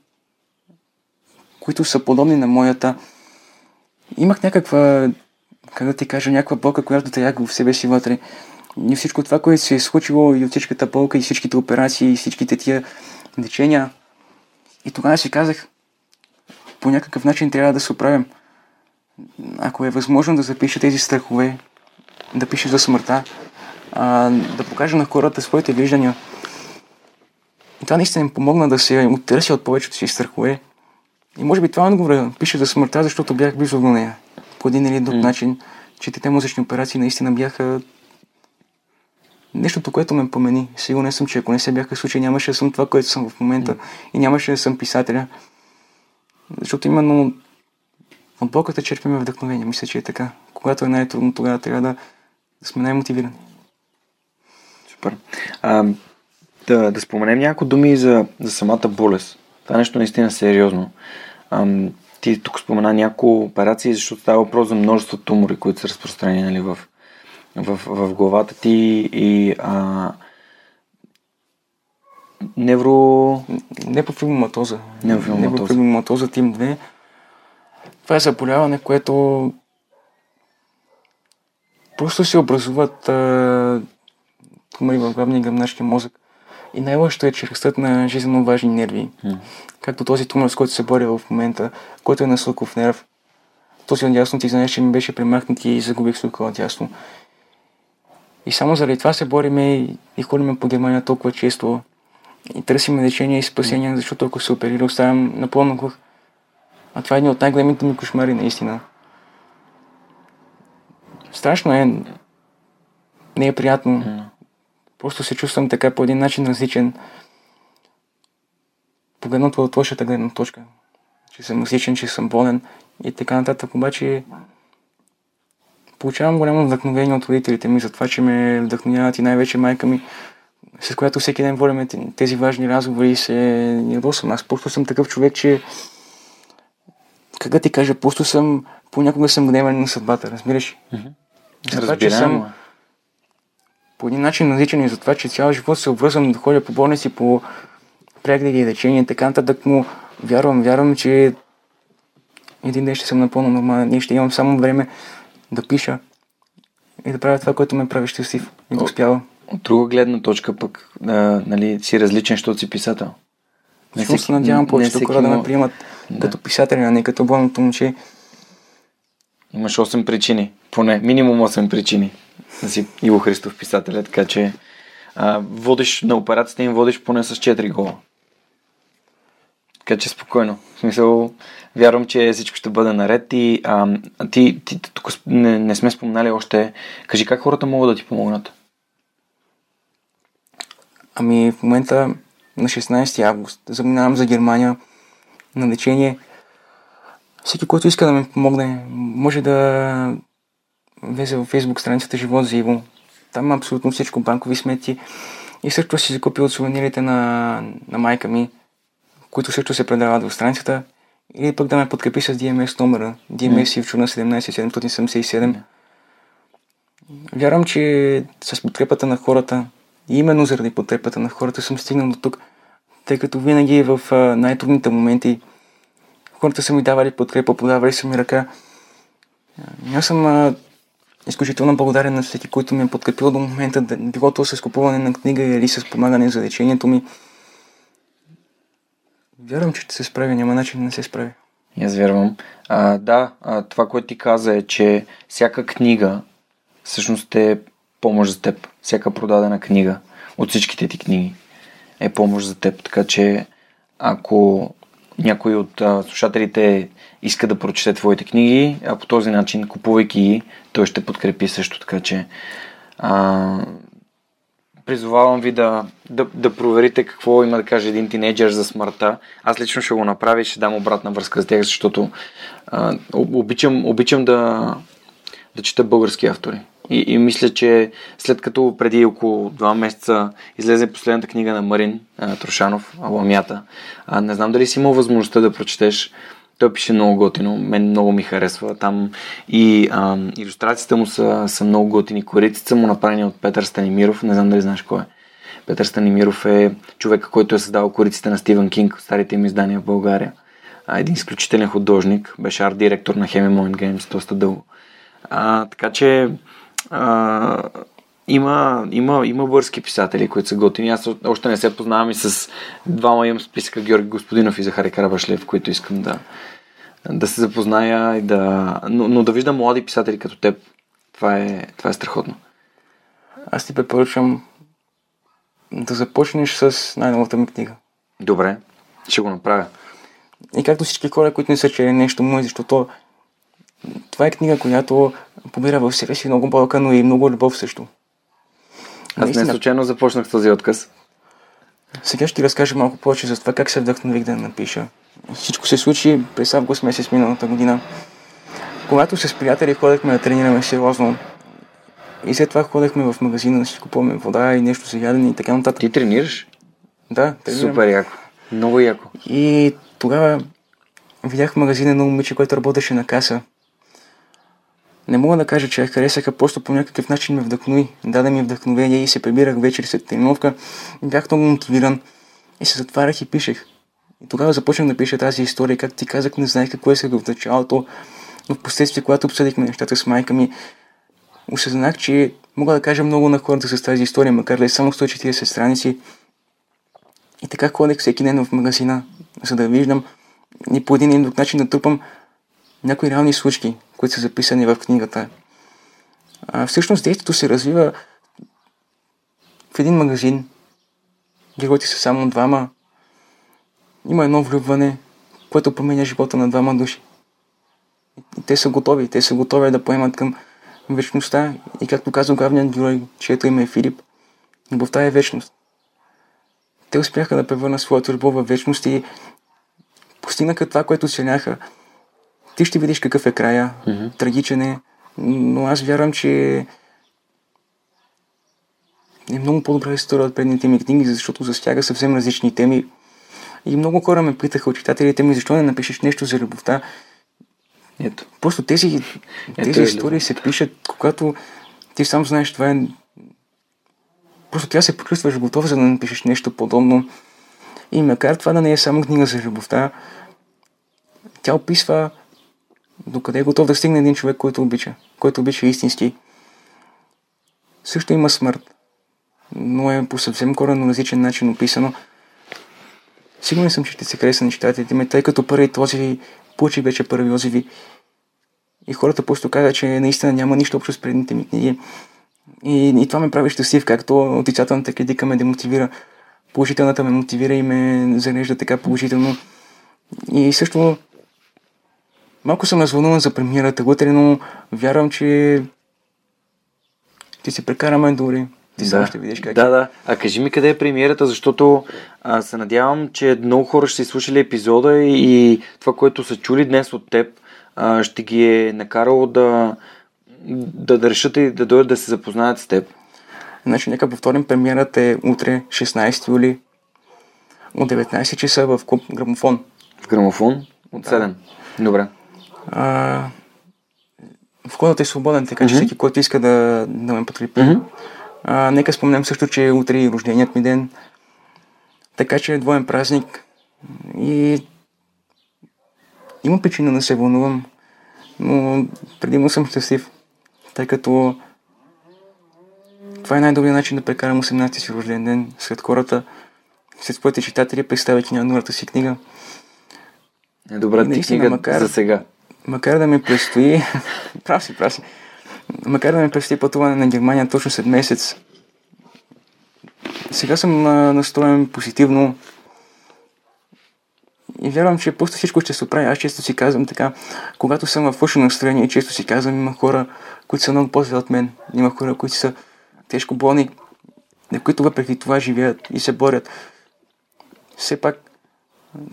които са подобни на моята. Имах някаква как да ти кажа, някаква болка, която яга в себе си вътре. И всичко това, което се е случило и от всичката болка, и всичките операции, и всичките тия лечения. И тогава си казах, по някакъв начин трябва да се оправим. Ако е възможно да запиша тези страхове, да пиша за смъртта, а, да покажа на хората своите виждания. И това наистина им помогна да се оттърся от повечето си страхове. И може би това отговора. Пише за смъртта, защото бях близо до нея по един или друг mm. начин, че те мозъчни операции наистина бяха нещото, което ме помени. Сигурен съм, че ако не се бяха случили, нямаше да съм това, което съм в момента mm. и нямаше да съм писателя. Защото именно от болката черпиме вдъхновение. Мисля, че е така. Когато е най-трудно, тогава трябва да, сме най-мотивирани. Супер. А, да, да споменем няколко думи за, за самата болест. Това нещо наистина е сериозно. Ам, ти тук спомена няколко операции, защото става въпрос за множество тумори, които са разпространени нали, в, в, в главата ти и а, невро... Непофибоматоза. Непофибоматоза тим 2. Това е заболяване, което просто се образуват а, тумори в главния и гръбначния мозък. И най-лошото е, че растат на жизненно важни нерви. М. Както този тумор, с който се боря в момента, който е на слухов нерв. Този отдясно ти знаеш, че ми беше премахнат и загубих слуха отдясно. И само заради това се бориме и, и ходим по Германия толкова често. И търсим лечение и спасение, защото ако се оперира, оставям напълно глух. А това е един от най-големите ми кошмари, наистина. Страшно е. Не е приятно. М. Просто се чувствам така по един начин различен. Погледнато от лошата гледна точка. Че съм различен, че съм болен и така нататък. Обаче получавам голямо вдъхновение от родителите ми за това, че ме вдъхновяват и най-вече майка ми, с която всеки ден водим тези важни разговори и се ядосвам. Аз просто съм такъв човек, че как да ти кажа, просто съм, понякога съм гневен на съдбата, разбираш? За това, че съм. По един начин различен и за това, че цял живот се обвързвам да ходя по болници, по прегледи и лечение и така нататък, но вярвам, вярвам, че един ден ще съм напълно нормален и ще имам само време да пиша и да правя това, което ме прави щастлив и да успявам. От друга гледна точка пък а, нали, си различен, защото си писател. Не всеки- се надявам повечето хора да ме приемат Да. като писател, а не като болното момче. Имаш 8 причини, поне минимум 8 причини да си Иво Христов писателя, така че а, водиш на операцията им водиш поне с 4 гола. Така че спокойно. В смисъл, вярвам, че всичко ще бъде наред и а, ти, ти тук не, не сме споменали още. Кажи как хората могат да ти помогнат? Ами в момента на 16 август заминавам за Германия на лечение. Всеки, който иска да ми помогне, може да влезе в Facebook страницата Живот за Иво. Там има абсолютно всичко, банкови сметки. И също си закупил от сувенирите на, на майка ми, които също се предават в страницата. Или пък да ме подкрепи с DMS номера. DMS Ивчо на 17777. Вярвам, че с подкрепата на хората, и именно заради подкрепата на хората съм стигнал до тук, тъй като винаги в а, най-трудните моменти хората са ми давали подкрепа, подавали са ми ръка. Аз съм изключително благодарен на всеки, който ми е подкрепил до момента, било то с купуване на книга или с помагане за лечението ми. Вярвам, че ще се справя, няма начин да не се справя. Аз вярвам. А, да, а, това, което ти каза е, че всяка книга всъщност е помощ за теб. Всяка продадена книга от всичките ти книги е помощ за теб. Така че ако някой от а, слушателите иска да прочете твоите книги, а по този начин, купувайки ги, той ще подкрепи също. Така че а, призовавам ви да, да, да проверите какво има да каже един тинейджър за смъртта. Аз лично ще го направя и ще дам обратна връзка с тях, защото а, об- обичам, обичам да, да чета български автори. И, и мисля, че след като преди около два месеца излезе последната книга на Марин а, Трошанов, Ламята, а, не знам дали си имал възможността да прочетеш. Той пише много готино, мен много ми харесва. Там и а, иллюстрациите му са, са много готини. Кориците му направени от Петър Станимиров, не знам дали знаеш кой е. Петър Станимиров е човека, който е създал кориците на Стивен Кинг, старите им издания в България. А, един изключителен художник, беше арт-директор на Hemi Moment Games доста дълго. А, така че а, има, има, има български писатели, които са готини. Аз още не се познавам и с двама имам списъка Георги Господинов и Захари Карабашлев, които искам да, да се запозная и да... Но, но да виждам млади писатели като теб, това е, това е страхотно. Аз ти препоръчвам да започнеш с най-новата ми книга. Добре, ще го направя. И както всички хора, които не са чели нещо мое, защото това е книга, която побира в себе си много болка, но и много любов също. Аз не Наистина, случайно започнах този отказ. Сега ще ти разкажа малко повече за това как се вдъхнових да напиша. Всичко се случи през август месец миналата година. Когато с приятели ходехме да тренираме сериозно и след това ходехме в магазина да си купуваме вода и нещо за ядене и така нататък. Ти тренираш? Да, тренирам. Супер яко. Много яко. И тогава видях в магазина едно момиче, което работеше на каса. Не мога да кажа, че я харесаха, просто по някакъв начин ме вдъхнови. Даде ми вдъхновение и се прибирах вечер след тренировка. Бях много мотивиран и се затварях и пишех. И тогава започнах да пиша тази история. Както ти казах, не знаех какво е сега в началото, но в последствие, когато обсъдихме нещата с майка ми, осъзнах, че мога да кажа много на хората с тази история, макар да е само 140 страници. И така ходех всеки ден в магазина, за да виждам и по един или друг начин да трупам някои реални случки, които са записани в книгата. А, всъщност действието се развива в един магазин. Героите са само двама. Има едно влюбване, което променя живота на двама души. И те са готови. Те са готови да поемат към вечността. И както казва главният герой, чието име е Филип, любовта е вечност. Те успяха да превърнат своята любов в вечност и постигнаха това, което целяха. Ти ще видиш какъв е края. Mm-hmm. Трагичен е. Но аз вярвам, че е много по-добра история от предните ми книги, защото засяга съвсем различни теми. И много хора ме питаха от читателите ми, защо не напишеш нещо за любовта. Ето. Просто тези, Ето тези е истории любов. се пишат, когато ти сам знаеш това е... Просто трябва да се почувстваш готов, за да напишеш нещо подобно. И макар това да не е само книга за любовта, тя описва докъде е готов да стигне един човек, който обича, който обича истински. Също има смърт, но е по съвсем коренно различен начин описано. Сигурен съм, че ще се хареса на читателите ми, тъй като първи този получи вече първи отзиви. И хората просто казват, че наистина няма нищо общо с предните ми книги. И, и това ме прави щастлив, както отрицателната критика ме демотивира, положителната ме мотивира и ме зарежда така положително. И също Малко съм развълнуван за премиерата утре, но вярвам, че ще се прекараме добре. Ти да. ще видиш как Да, да. А кажи ми къде е премиерата, защото а, се надявам, че много хора ще слушали епизода и, и това, което са чули днес от теб, а, ще ги е накарало да, да, да решат и да дойдат да се запознаят с теб. Значи, нека повторим, премиерата е утре, 16 юли, от 19 часа в клуб Грамофон. В Грамофон? От 7. Да. Добре. А, входът е свободен, така че mm-hmm. всеки, който иска да, да ме подкрепи. Mm-hmm. А, нека спомням също, че е утре и рожденият ми ден. Така че е двоен празник. И има причина да се вълнувам, но предимно съм щастлив, тъй като това е най-добрият начин да прекарам 18-ти си рожден ден сред хората, сред своите читатели, представяйки на новата си книга. Е, добра ти книга макар, за сега. Макар да ми предстои... *laughs* прав си, прав си. Макар да ми предстои пътуване на Германия точно след месец, сега съм настроен позитивно и вярвам, че просто всичко ще се оправи. Аз често си казвам така, когато съм в лошо настроение, често си казвам, има хора, които са много по от мен. Има хора, които са тежко болни, на които въпреки това живеят и се борят. Все пак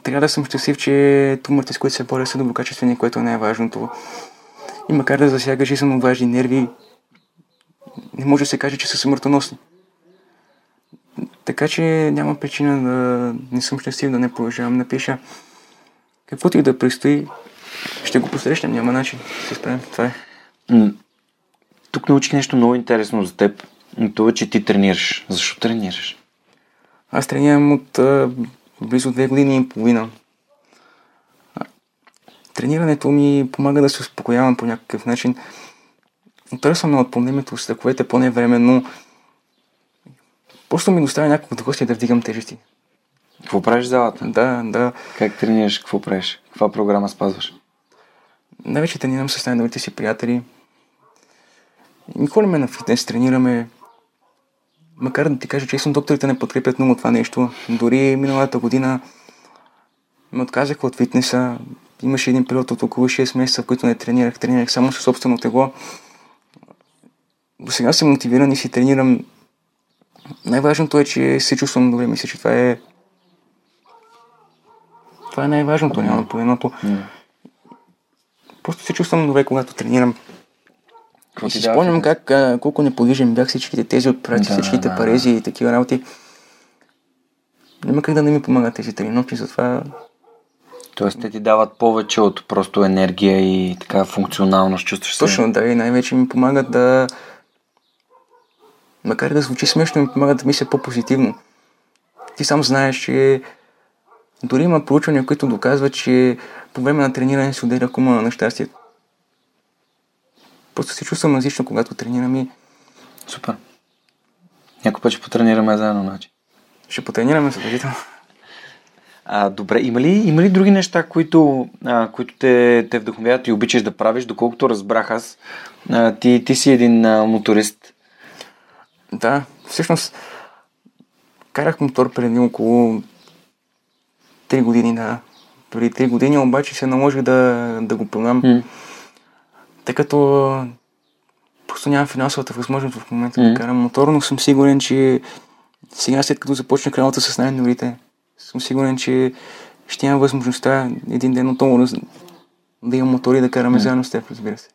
трябва да съм щастлив, че туморите, с които се боря, са доброкачествени, което е най-важното. И макар да засяга жизненно важни нерви, не може да се каже, че са смъртоносни. Така че няма причина да не съм щастлив, да не продължавам да пиша. Каквото и да предстои, ще го посрещнем, няма начин да се справим. Това е. Тук научих нещо много интересно за теб. Това, че ти тренираш. Защо тренираш? Аз тренирам от близо две години и половина. Тренирането ми помага да се успокоявам по някакъв начин. Отърсвам от проблемите, страховете по-невременно. Просто ми доставя някакво удоволствие да вдигам тежести. Какво правиш в залата? Да, да. Как тренираш? Какво правиш? Каква програма спазваш? Най-вече тренирам с най-добрите си приятели. И ходим на фитнес, тренираме, макар да ти кажа честно, докторите не подкрепят много това нещо. Дори миналата година ме отказаха от фитнеса. Имаше един период от около 6 месеца, в които не тренирах. Тренирах само със собствено тегло. До сега съм мотивиран и си тренирам. Най-важното е, че се чувствам добре. Мисля, че това е това е най-важното, няма по едното. Просто се чувствам добре, когато тренирам. И си спомням как, а, колко неподвижен бях всичките тези отпрати, да, всичките да, парези да. и такива работи. Няма как да не ми помагат тези тренировки, затова Тоест те ти дават повече от просто енергия и така функционалност, чувстваш се. Точно, да, и най-вече ми помагат да... Макар да звучи смешно, ми помагат да мисля по-позитивно. Ти сам знаеш, че дори има проучвания, които доказват, че по време на трениране се отделя кума на щастието. Просто се чувствам различно, когато тренирам и Супер. Някой път ще потренираме заедно, значи. ще потренираме задължително. А, добре, има ли, има ли други неща, които, а, които те, те вдъхновяват и обичаш да правиш? Доколкото разбрах аз, а, ти, ти си един а, моторист. Да, всъщност карах мотор преди около 3 години, да. Преди 3 години обаче се наложи да, да го продам, М. тъй като просто нямам финансовата възможност в момента М. да карам мотор, но съм сигурен, че сега след като започнах работа с най-добрите, съм сигурен, че ще имам възможността един ден отново да, да имам мотор и да караме заедно с теб, разбира се.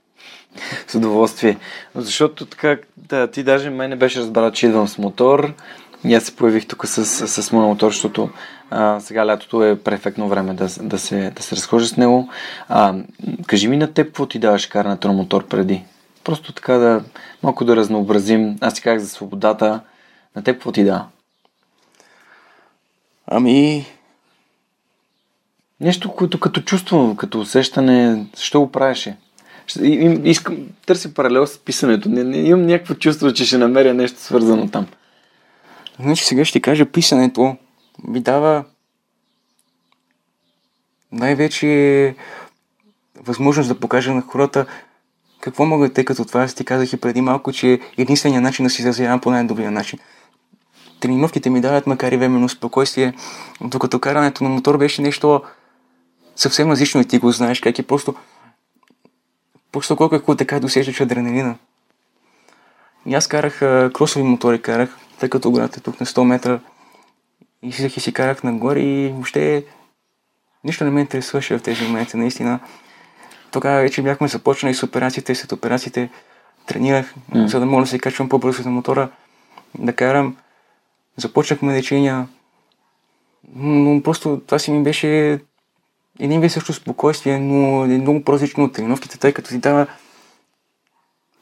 С удоволствие. Защото така, да, ти даже мен не беше разбрал, че идвам с мотор. И аз се появих тук с, с, с моя мотор, защото а, сега лятото е перфектно време да, да, се, да се разхожа с него. А, кажи ми на теб, какво ти даваш карането на мотор преди? Просто така да малко да разнообразим. Аз ти казах за свободата. На теб какво ти дава? Ами, Нещо, което като чувство, като усещане, защо го правеше? Искам, търся паралел с писането. Не, не, имам някакво чувство, че ще намеря нещо свързано там. Значи сега ще кажа, писането ми дава най-вече възможност да покажа на хората какво могат, тъй като това аз ти казах и преди малко, че единствения начин да си изразявам по най-добрия начин. Тренировките ми дават макар и временно спокойствие, докато карането на мотор беше нещо съвсем различно и ти го знаеш как е просто просто колко е така да усещаш адреналина. И аз карах кросови мотори, карах, тъй като гората е тук на 100 метра. И слизах и си карах нагоре и въобще нищо не ме интересуваше в тези моменти, наистина. Тогава вече бяхме започнали с операциите след операциите тренирах, М. за да мога да се качвам по-бързо на мотора, да карам. Започнахме лечения, но просто това си ми беше един вид също спокойствие, но е много по-различно от тренировките, тъй като ти дава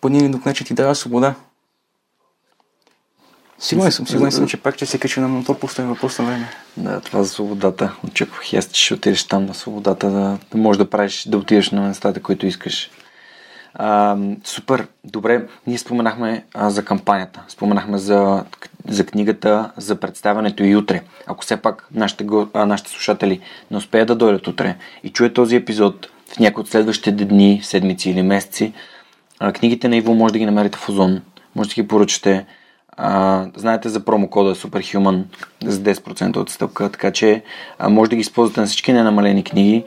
по един друг начин ти дава свобода. Сигурен съм, сигурен съм, че пак ще се кача на мотор, просто е въпрос на време. Да, това за свободата. Очаквах и аз, че ще отидеш там на свободата, да, да можеш да правиш, да отидеш на местата, които искаш. А, супер, добре. Ние споменахме а, за кампанията, споменахме за, за книгата, за представянето и утре. Ако все пак нашите, а, нашите слушатели не успеят да дойдат утре и чуят този епизод в някои от следващите дни, седмици или месеци, а, книгите на Иво може да ги намерите в Озон, може да ги поръчате. Знаете за промокода Superhuman за 10% отстъпка, така че а, може да ги използвате на всички ненамалени книги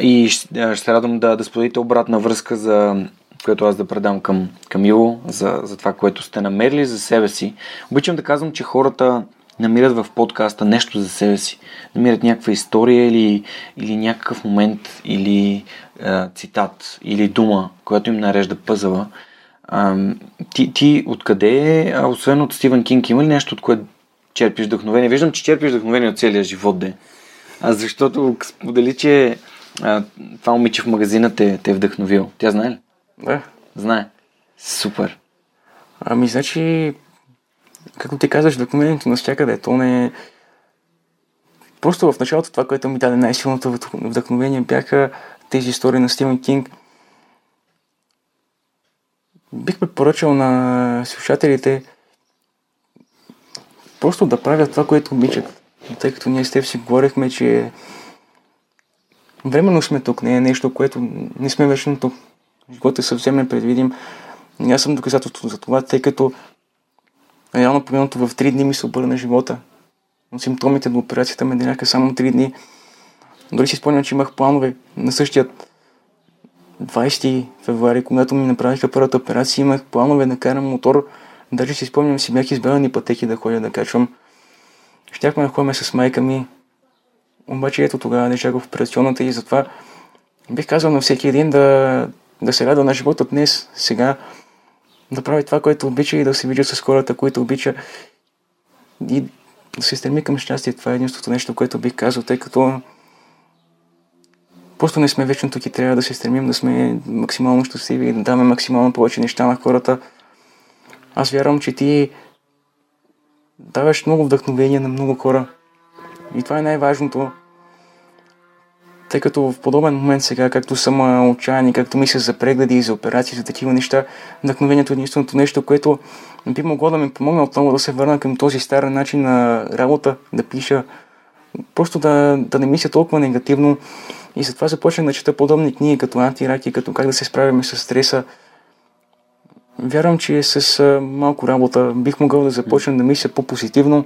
и ще, ще се радвам да, да споделите обратна връзка, за което аз да предам към, към Иво, за, за това, което сте намерили за себе си. Обичам да казвам, че хората намират в подкаста нещо за себе си. Намират някаква история или, или някакъв момент, или а, цитат, или дума, която им нарежда пъзела. А, ти, ти откъде, а, освен от Стивен Кинг, има ли нещо, от което черпиш вдъхновение? Виждам, че черпиш вдъхновение от целия живот, де. А защото сподели, че а, това момиче в магазина те, те е вдъхновил. Тя знае ли? Да. Знае. Супер. Ами, значи, както ти казваш, вдъхновението навсякъде, то не е... Просто в началото това, което ми даде най-силното вдъх- вдъхновение, бяха тези истории на Стивен Кинг. Бих препоръчал на слушателите просто да правят това, което обичат. Тъй като ние с теб си говорихме, че временно сме тук, не е нещо, което не сме вечно тук. Животът е съвсем непредвидим. И аз съм доказателство за това, тъй като реално погледнато в 3 дни ми се обърна живота. Но симптомите до операцията ме деляха само 3 дни. Дори си спомням, че имах планове на същият 20 февруари, когато ми направиха първата операция, имах планове да карам мотор. Даже си спомням, си бях избрани пътеки да ходя да качвам. Щяхме да ходим с майка ми. Обаче ето тогава не в операционната и затова бих казал на всеки един да, да се радва на живота днес, сега, да прави това, което обича и да се вижда с хората, които обича и да се стреми към щастие. Това е единството нещо, което бих казал, тъй като просто не сме вечно тук и трябва да се стремим да сме максимално щастливи и да даваме максимално повече неща на хората. Аз вярвам, че ти даваш много вдъхновение на много хора. И това е най-важното. Тъй като в подобен момент сега, както съм отчаян и както мисля за прегледи и за операции, за такива неща, вдъхновението е единственото нещо, което би могло да ми помогне отново да се върна към този стар начин на работа, да пиша, просто да, да не мисля толкова негативно. И затова започнах да чета подобни книги, като антираки, като как да се справяме с стреса. Вярвам, че с малко работа бих могъл да започна да мисля по-позитивно.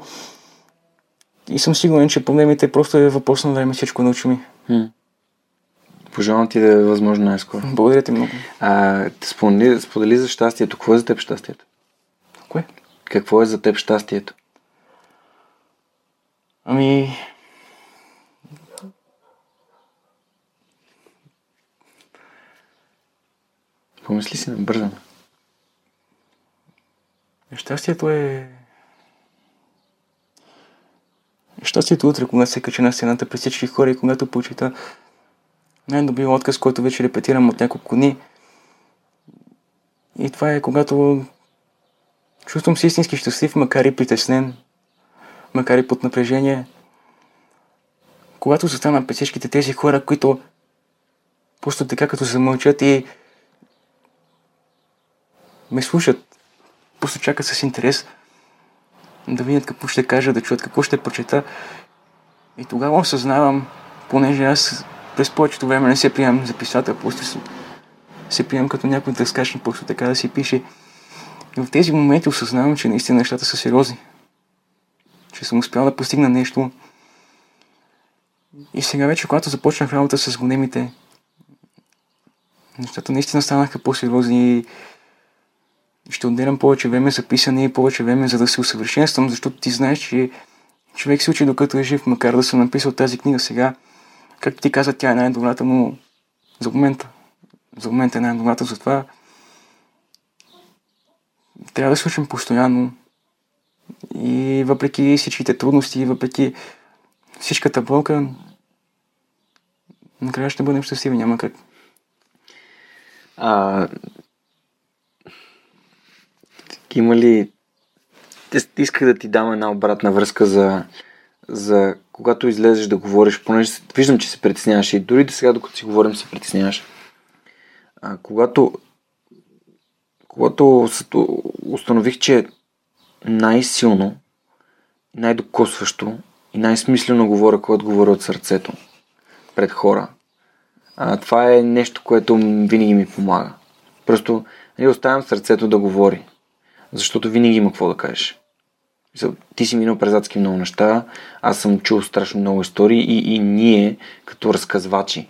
И съм сигурен, че проблемите просто е въпрос на време всичко научи ми. Пожелавам ти да е възможно най-скоро. Благодаря ти много. А, сподели, сподели за щастието. Какво е за теб щастието? Кое? Какво е за теб щастието? Ами... Помисли си набързано. Щастието е... Щастието утре, когато се качи на стената пред всички хора и когато почита най-добрият отказ, който вече репетирам от няколко дни. И това е когато чувствам се истински щастлив, макар и притеснен, макар и под напрежение. Когато застана пред всичките тези хора, които просто така като замълчат и ме слушат, просто чакат с интерес да видят какво ще кажа, да чуят какво ще прочета. И тогава осъзнавам, понеже аз през повечето време не се приемам за писател, просто се, приемам като някой да скачне, просто така да си пише. И в тези моменти осъзнавам, че наистина нещата са сериозни. Че съм успял да постигна нещо. И сега вече, когато започнах работа с големите, нещата наистина станаха по-сериозни и ще отделям повече време за писане и повече време за да се усъвършенствам, защото ти знаеш, че човек се учи докато е жив, макар да съм написал тази книга сега. Както ти каза, тя е най-добрата, но за момента. За момента е най-добрата, затова трябва да свършим постоянно. И въпреки всичките трудности, въпреки всичката болка, накрая ще бъдем щастливи, няма как. А, има ли... Исках да ти дам една обратна връзка за, за когато излезеш да говориш, понеже виждам, че се притесняваш и дори до сега, докато си говорим, се притесняваш. А, когато, когато установих, че най-силно, най-докосващо и най-смислено говоря, когато говоря от сърцето пред хора, а, това е нещо, което винаги ми помага. Просто нали, оставям сърцето да говори. Защото винаги има какво да кажеш. Ти си минал през адски много неща, аз съм чул страшно много истории и, и ние, като разказвачи,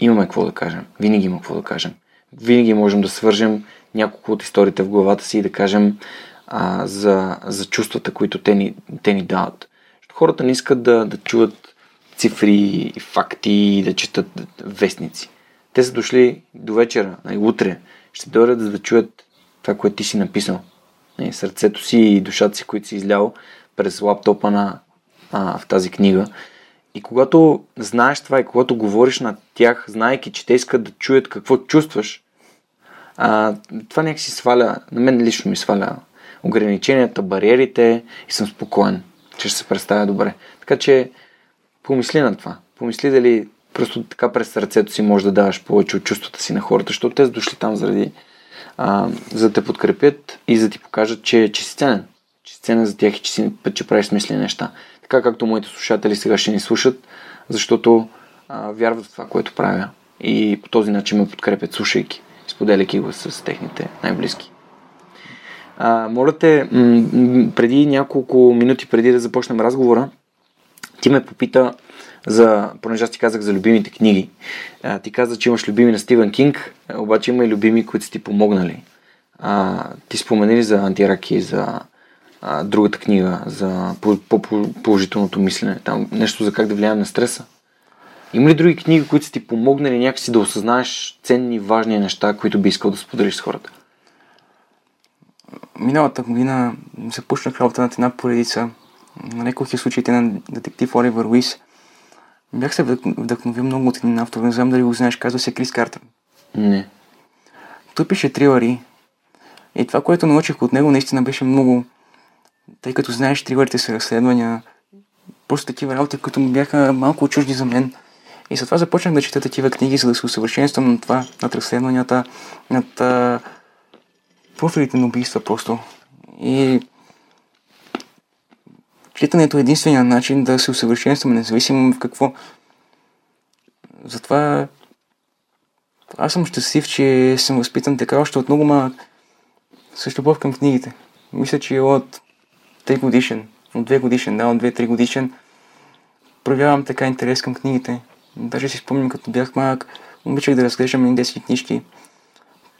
имаме какво да кажем. Винаги има какво да кажем. Винаги можем да свържем няколко от историите в главата си и да кажем а, за, за чувствата, които те ни, те ни дават. Хората не искат да, да чуват цифри, факти, да четат вестници. Те са дошли до вечера, най- утре. Ще дойдат да чуят това, което ти си написал. И сърцето си и душата си, които си излял през лаптопа на, а, в тази книга. И когато знаеш това и когато говориш на тях, знаеки, че те искат да чуят какво чувстваш, а, това някак си сваля, на мен лично ми сваля ограниченията, бариерите и съм спокоен, че ще се представя добре. Така че помисли на това. Помисли дали просто така през сърцето си можеш да даваш повече от чувствата си на хората, защото те са дошли там заради а, за да те подкрепят и за да ти покажат, че, че си ценен. Че си ценен за тях и че, си, че правиш смислени неща. Така както моите слушатели сега ще ни слушат, защото а, вярват в това, което правя и по този начин ме подкрепят, слушайки, споделяйки го с техните най-близки. А, моля те, м- преди няколко минути преди да започнем разговора, ти ме попита за, понеже аз ти казах за любимите книги. А, ти каза, че имаш любими на Стивен Кинг, обаче има и любими, които са ти помогнали. А, ти спомени ли за антираки, за а, другата книга, за по-положителното мислене, там нещо за как да влияем на стреса? Има ли други книги, които са ти помогнали някакси да осъзнаеш ценни, важни неща, които би искал да споделиш с хората? Миналата година започнах работа над една поредица. Нарекох я случаите на детектив Оливър Уис – Бях се вдъхновил много от един автор, не знам дали го знаеш, казва се Крис Картер. Не. Той пише трилъри. И това, което научих от него, наистина беше много... Тъй като знаеш, трилърите са разследвания, просто такива работи, които бяха малко чужди за мен. И затова започнах да чета такива книги, за да се усъвършенствам на това, над разследванията, над профилите на убийства просто. И четенето е единствения начин да се усъвършенстваме, независимо в какво. Затова аз съм щастлив, че съм възпитан така още от много малък. Също любов към книгите. Мисля, че от 3 годишен, от 2 годишен, да, от 2-3 годишен, проявявам така интерес към книгите. Даже си спомням, като бях малък, обичах да разглеждам индийски книжки.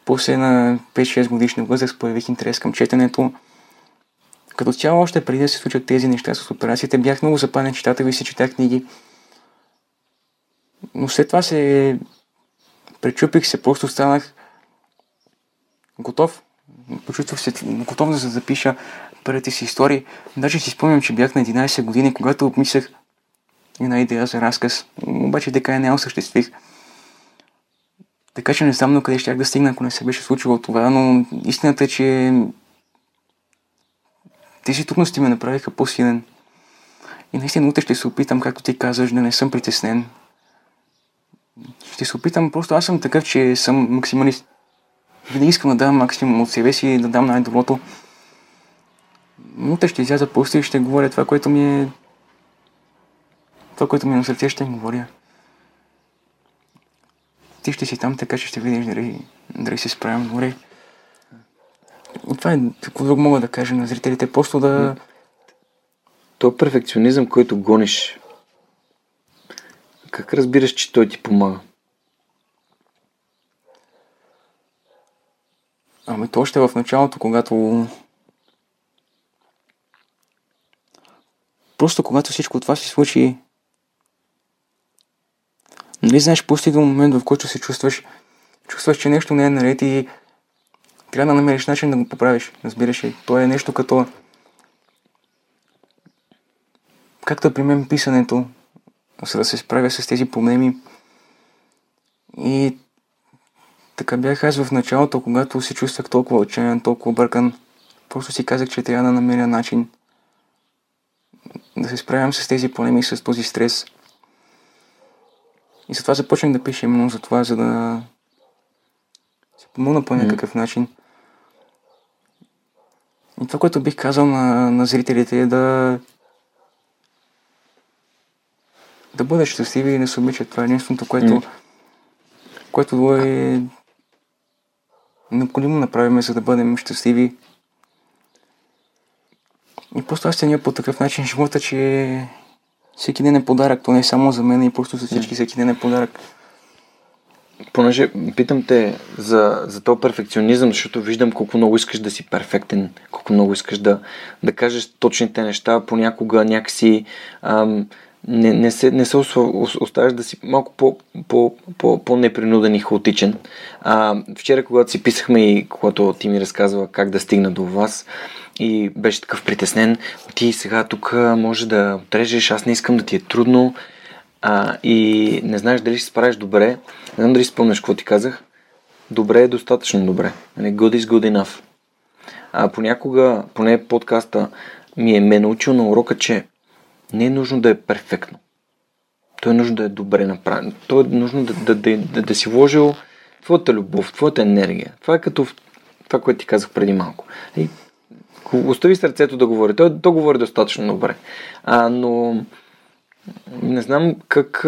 После на 5-6 годишна възраст появих интерес към четенето. Като цяло, още преди да се случат тези неща с операциите, бях много запален читател и си четах книги. Но след това се пречупих се, просто станах готов. Почувствах се готов да запиша първите си истории. Даже си спомням, че бях на 11 години, когато обмислях една идея за разказ. Обаче така и не осъществих. Така че не знам на къде щях да стигна, ако не се беше случило това, но истината е, че тези трудности ме направиха по-силен. И наистина утре ще се опитам, както ти казваш, да не съм притеснен. Ще се опитам, просто аз съм такъв, че съм максималист. Винаги искам да дам максимум от себе си, да дам най-доброто. Утре ще изляза просто и ще говоря това, което ми е... Това, което ми е на сърце, ще говоря. Ти ще си там, така че ще видиш дали, дали се справям добре. Това е какво друго мога да кажа на зрителите. Просто да... То перфекционизъм, който гониш, как разбираш, че той ти помага? Ами то още в началото, когато... Просто когато всичко това се случи, нали знаеш, пусти до момент, в който се чувстваш, чувстваш, че нещо не е наред и трябва да намериш начин да го поправиш. Разбираш ли? То е нещо като... Както при мен писането, за да се справя с тези проблеми. И така бях аз в началото, когато се чувствах толкова отчаян, толкова объркан. Просто си казах, че трябва да намеря начин да се справям с тези проблеми, с този стрес. И затова започнах да пиша именно за това, за да се помогна по някакъв mm. начин. И това, което бих казал на, на зрителите е да да бъдат щастливи и да се обичат. Това е единственото, което, mm. което е необходимо да направим, за да бъдем щастливи. И просто аз ценя по такъв начин живота, че всеки ден е подарък. То не е само за мен и просто за всички всеки ден е подарък. Понеже питам те за, за този перфекционизъм, защото виждам колко много искаш да си перфектен, колко много искаш да, да кажеш точните неща, понякога някакси ам, не, не, се, не се оставяш да си малко по, по, по, по-непринуден и хаотичен. А, вчера, когато си писахме и когато ти ми разказва как да стигна до вас и беше такъв притеснен, ти сега тук може да отрежеш, аз не искам да ти е трудно а, и не знаеш дали ще справиш добре. Не знам дали спомняш какво ти казах. Добре е достатъчно добре. Нали, good is good enough. А понякога, поне подкаста ми е ме научил на урока, че не е нужно да е перфектно. То е нужно да е добре направено. То е нужно да, да, да, да, да си вложил твоята любов, твоята енергия. Това е като това, което ти казах преди малко. И, остави сърцето да говори. Той, то говори достатъчно добре. А, но не знам как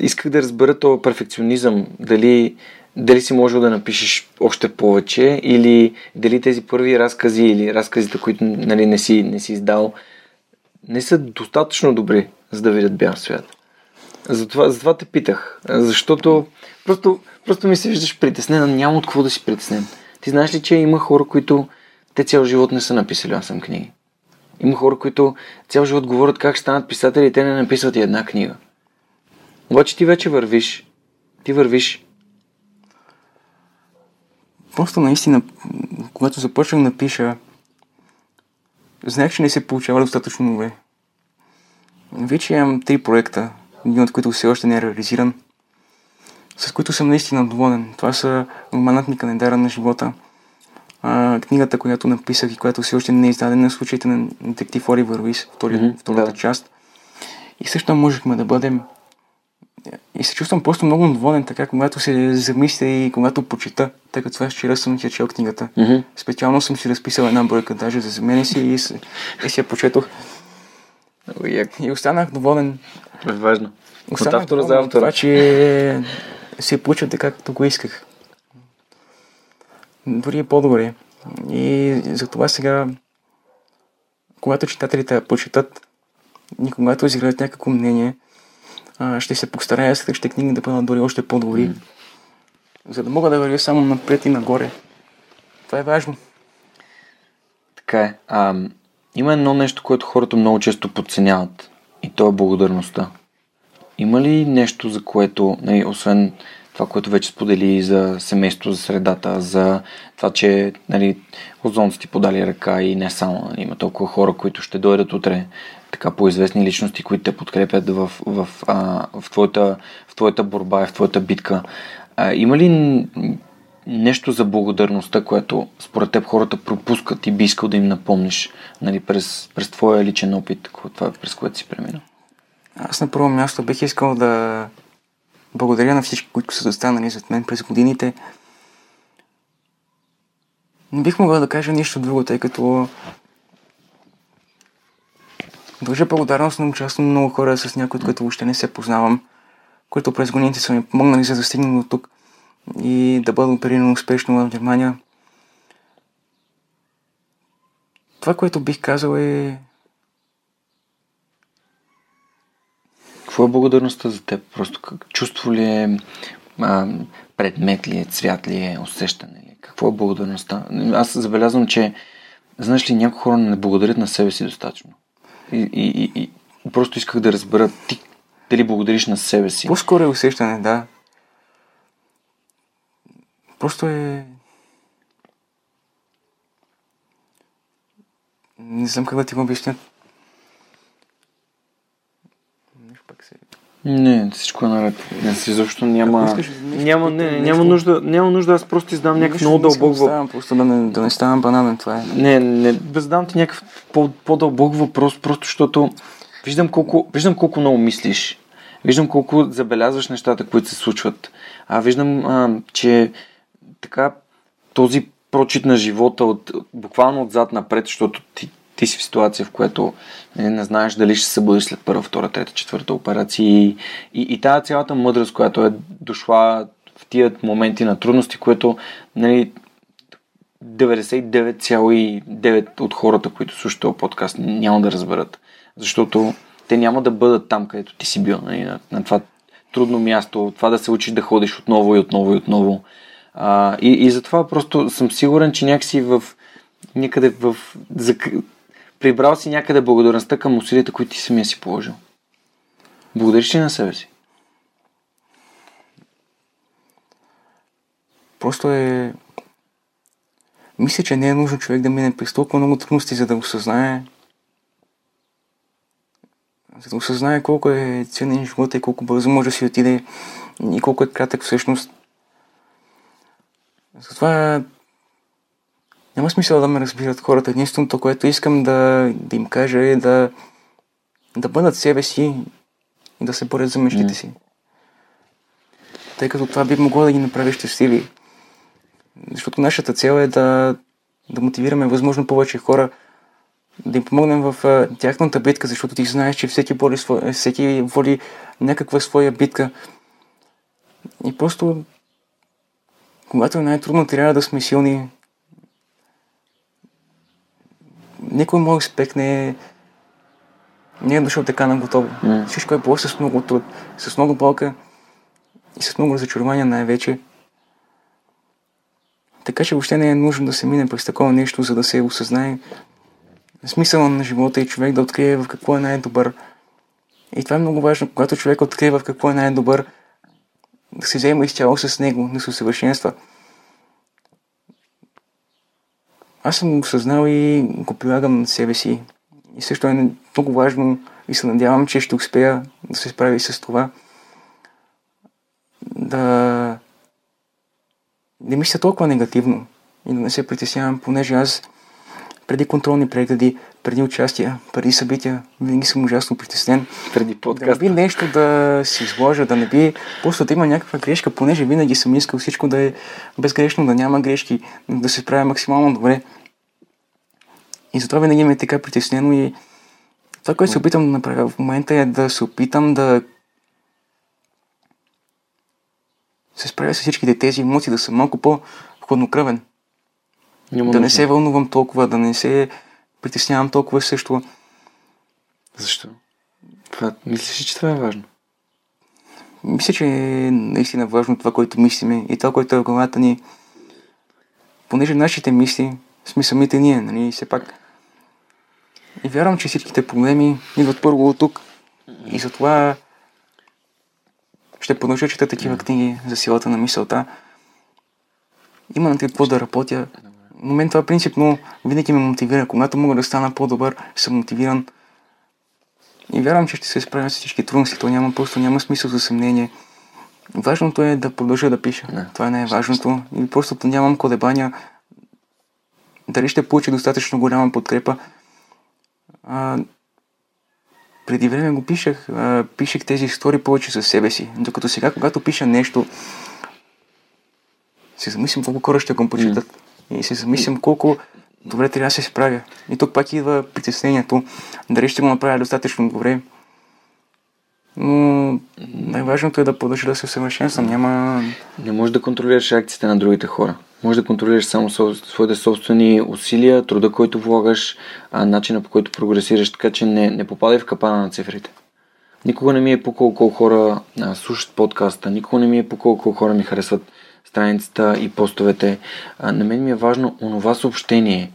исках да разбера този перфекционизъм. Дали, дали си можел да напишеш още повече или дали тези първи разкази или разказите, които нали, не, си, не си издал, не са достатъчно добри, за да видят бял свят. Затова, затова те питах. Защото просто, просто ми се виждаш притеснен, няма от какво да си притеснен. Ти знаеш ли, че има хора, които те цял живот не са написали 8 книги. Има хора, които цял живот говорят как станат писатели и те не написват и една книга. Обаче ти вече вървиш. Ти вървиш. Просто наистина, когато започнах да пиша, знаех, че не се получава достатъчно добре. Вече имам три проекта, един от които все още не е реализиран, с които съм наистина доволен. Това са романът ми календара на живота, а, книгата, която написах и която все още не е издадена, случаите на детектив Оливър Руис, втори, Мгм, втората да. част. И също можехме да бъдем и се чувствам просто много доволен така, когато се замисля и когато почита, тъй като аз вчера съм си чел книгата. Мгм. Специално съм си разписал една бройка даже за мен си и, с- и си я почетох. И останах доволен. Важно. От Останах автора за от това, автора. че се получил така, както го исках. Дори е по-добре. И затова сега, когато читателите почитат и когато изградят някакво мнение, ще се постарая следващите книги да бъдат дори още по-добри, за да мога да вървя само напред и нагоре. Това е важно. Така е. А, има едно нещо, което хората много често подценяват. И то е благодарността. Има ли нещо, за което, нали, освен това, което вече сподели за семейство, за средата, за това, че нали, озон са ти подали ръка и не само. Нали, има толкова хора, които ще дойдат утре, така по-известни личности, които те подкрепят в, в, а, в, твоята, в твоята борба и в твоята битка. А, има ли нещо за благодарността, което според теб хората пропускат и би искал да им напомниш нали, през, през твоя личен опит, това, през което си преминал? Аз на първо място бих искал да благодаря на всички, които са застанали зад мен през годините. Не бих могъл да кажа нищо друго, тъй като дължа благодарност на участвам много хора с някои, от които въобще не се познавам, които през годините са ми помогнали за да стигна до тук и да бъда опериран успешно в Германия. Това, което бих казал е Какво е благодарността за теб? Просто как, чувство ли е, а, предмет ли е, цвят ли е, усещане ли е? Какво е благодарността? Аз забелязвам, че знаеш ли, някои хора не благодарят на себе си достатъчно. И, и, и, и просто исках да разбера ти дали благодариш на себе си. По-скоро е усещане, да. Просто е... Не знам как да ти го обясня. Нещо пак се... Не, всичко е наред. Не, си изобщо няма... Ако искаш нещо, няма, не, нещо. няма, нужда, няма нужда, аз просто издам някакъв Нищо много дълбок да въпрос. Просто да не, да не ставам бананен, това е. Не, не, да задам ти някакъв по- по-дълбок въпрос, просто защото виждам колко, виждам колко много мислиш. Виждам колко забелязваш нещата, които се случват. А виждам, а, че така този прочит на живота от, буквално отзад напред, защото ти, ти си в ситуация, в която не, не знаеш дали ще се събудиш след първа, втора, трета, четвърта операция и, и, и тази цялата мъдрост, която е дошла в тия моменти на трудности, което нали, 99,9 от хората, които слушат този подкаст, няма да разберат. Защото те няма да бъдат там, където ти си бил. Нали, на, на това трудно място, това да се учиш да ходиш отново и отново и отново. А, и, и затова просто съм сигурен, че някакси в някъде в... прибрал си някъде благодарността към усилията, които ти самия си положил. Благодариш ли на себе си? Просто е... Мисля, че не е нужно човек да мине през толкова много трудности, за да осъзнае за да осъзнае колко е ценен живота и колко бързо може да си отиде и колко е кратък всъщност. Затова няма смисъл да ме разбират хората. Единственото, което искам да, да им кажа е да, да бъдат себе си и да се борят за мечтите си. Тъй като това би могло да ги направи щастливи. Защото нашата цел е да, да мотивираме възможно повече хора, да им помогнем в а, тяхната битка, защото ти знаеш, че всеки води, всеки води някаква своя битка. И просто, когато е най-трудно, трябва да сме силни. Никой мой успех не е, не е дошъл така на готово. М. Всичко е било с много труд, с много болка и с много разочарования най-вече. Така че въобще не е нужно да се мине през такова нещо, за да се осъзнае смисъла на живота и човек да открие в какво е най-добър. И това е много важно, когато човек открие в какво е най-добър, да се взема изцяло с него, да се усъвършенства. Аз съм осъзнал и го прилагам на себе си. И също е много важно и се надявам, че ще успея да се справя и с това. Да не мисля толкова негативно и да не се притеснявам, понеже аз преди контролни прегледи, преди участия, преди събития, винаги съм ужасно притеснен. Преди подкаст. Да не би нещо да си изложа, да не би просто да има някаква грешка, понеже винаги съм искал всичко да е безгрешно, да няма грешки, да се справя максимално добре. И затова винаги ме е така притеснено и това, което се опитам да направя в момента е да се опитам да се справя с всичките тези емоции, да съм малко по-хладнокръвен. Няма да не се вълнувам толкова, да не се притеснявам толкова също. Защо? Това, мислиш ли, че това е важно? Мисля, че е наистина важно това, което мислиме и това, което е в главата ни. Понеже нашите мисли сме самите ние, нали, все пак. И вярвам, че всичките проблеми идват първо от тук. И затова ще продължа чета такива книги за силата на мисълта. Има над какво да работя. На мен това принципно винаги ме мотивира. Когато мога да стана по-добър, съм мотивиран. И вярвам, че ще се справя с всички трудности. То няма, просто няма смисъл за съмнение. Важното е да продължа да пиша. Да. Това не е важното. И просто нямам колебания. Дали ще получи достатъчно голяма подкрепа. А, преди време го пишех. А, пишех тези истории повече за себе си. Докато сега, когато пиша нещо, се замислям колко хора ще го прочитат. И се замислям колко добре трябва да се справя. И тук пак идва притеснението. Дали ще го направя достатъчно добре. Но най-важното е да продължа да се усъвършенствам. Няма... Не можеш да контролираш реакциите на другите хора. Може да контролираш само своите собствени усилия, труда, който влагаш, а, начина по който прогресираш, така че не, не попадай в капана на цифрите. Никога не ми е пукало колко хора а, слушат подкаста, никога не ми е пукало колко хора ми харесват страницата и постовете. А, на мен ми е важно онова съобщение,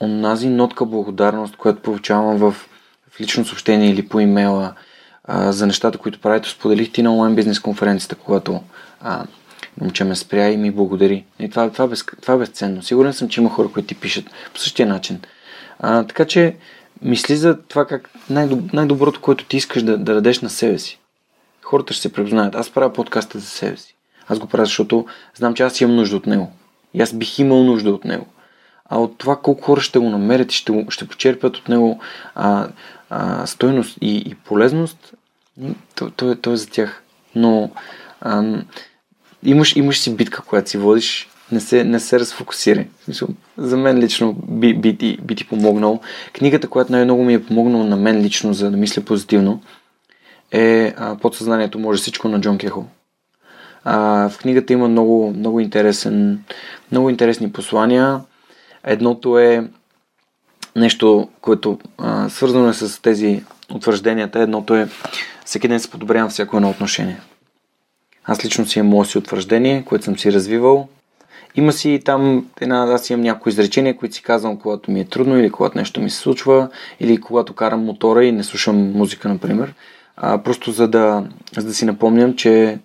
онази нотка благодарност, която получавам в, в лично съобщение или по имейла а, за нещата, които правите. Споделих ти на онлайн бизнес конференцията, когато а, момче ме спря и ми благодари. И това, това, без, това е безценно. Сигурен съм, че има хора, които ти пишат по същия начин. А, така че мисли за това как най-доб- най-доброто, което ти искаш да, да дадеш на себе си. Хората ще се препознаят. Аз правя подкаста за себе си. Аз го правя, защото знам, че аз имам нужда от него. И аз бих имал нужда от него. А от това колко хора ще го намерят и ще, ще почерпят от него а, а, стойност и, и полезност, то, то, е, то е за тях. Но ам, имаш, имаш си битка, която си водиш, не се, не се разфокусирай. За мен лично би, би, ти, би ти помогнал. Книгата, която най-много ми е помогнала на мен лично, за да мисля позитивно, е а, Подсъзнанието може всичко на Джон Кехол. А, в книгата има много, много, интересен, много интересни послания. Едното е нещо, което а, свързано е с тези утвържденията. Едното е всеки ден се подобрявам всяко едно отношение. Аз лично си имам си утвърждение, което съм си развивал. Има си там една, аз имам някои изречения, които си казвам, когато ми е трудно или когато нещо ми се случва, или когато карам мотора и не слушам музика, например. А, просто за да, за да си напомням, че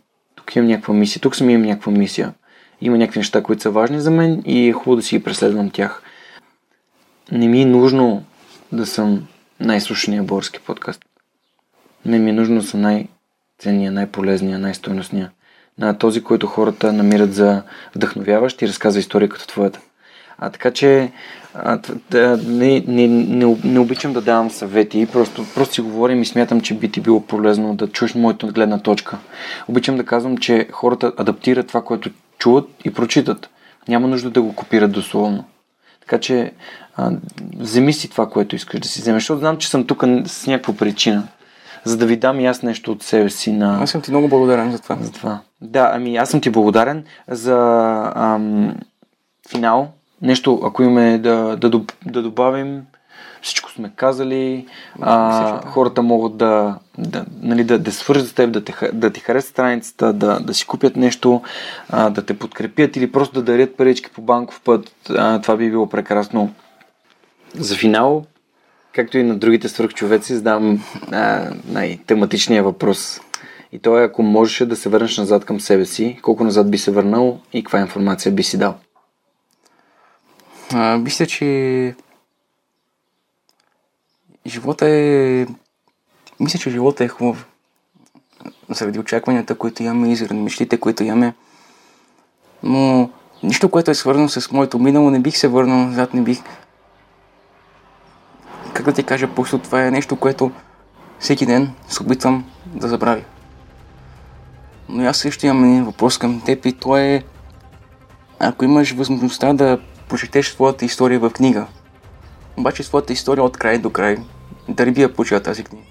тук имам някаква мисия, тук съм имам някаква мисия. Има някакви неща, които са важни за мен и е хубаво да си ги преследвам тях. Не ми е нужно да съм най-слушания български подкаст. Не ми е нужно да съм най-ценния, най-полезния, най-стойностния. На този, който хората намират за вдъхновяващ и разказва история като твоята. А така че а, да, не, не, не, не обичам да давам съвети, просто, просто си говорим и смятам, че би ти било полезно да чуеш моята гледна точка. Обичам да казвам, че хората адаптират това, което чуват и прочитат. Няма нужда да го копират дословно. Така че а, вземи си това, което искаш да си вземеш, защото знам, че съм тук с някаква причина, за да ви дам и аз нещо от себе си на... Аз съм ти много благодарен за това. За това. Да, ами аз съм ти благодарен за ам, финал. Нещо, ако имаме да, да, да добавим, всичко сме казали, а, хората могат да, да, нали, да, да свържат с теб, да, те, да ти харесат страницата, да, да си купят нещо, а, да те подкрепят или просто да дарят парички по банков път. А, това би било прекрасно. За финал, както и на другите свръхчовеци, задам а, най-тематичния въпрос. И то е, ако можеш да се върнеш назад към себе си, колко назад би се върнал и каква информация би си дал? Мисля, че живота е Мисля, че живота е хубав. Заради очакванията, които имаме и заради мечтите, които имаме. Но нищо, което е свързано с моето минало, не бих се върнал назад, не бих... Как да ти кажа, просто това е нещо, което всеки ден се опитвам да забравя. Но аз също имам един въпрос към теб и то е ако имаш възможността да прочетеш своята история в книга, обаче своята история от край до край, дали би я почела тази книга?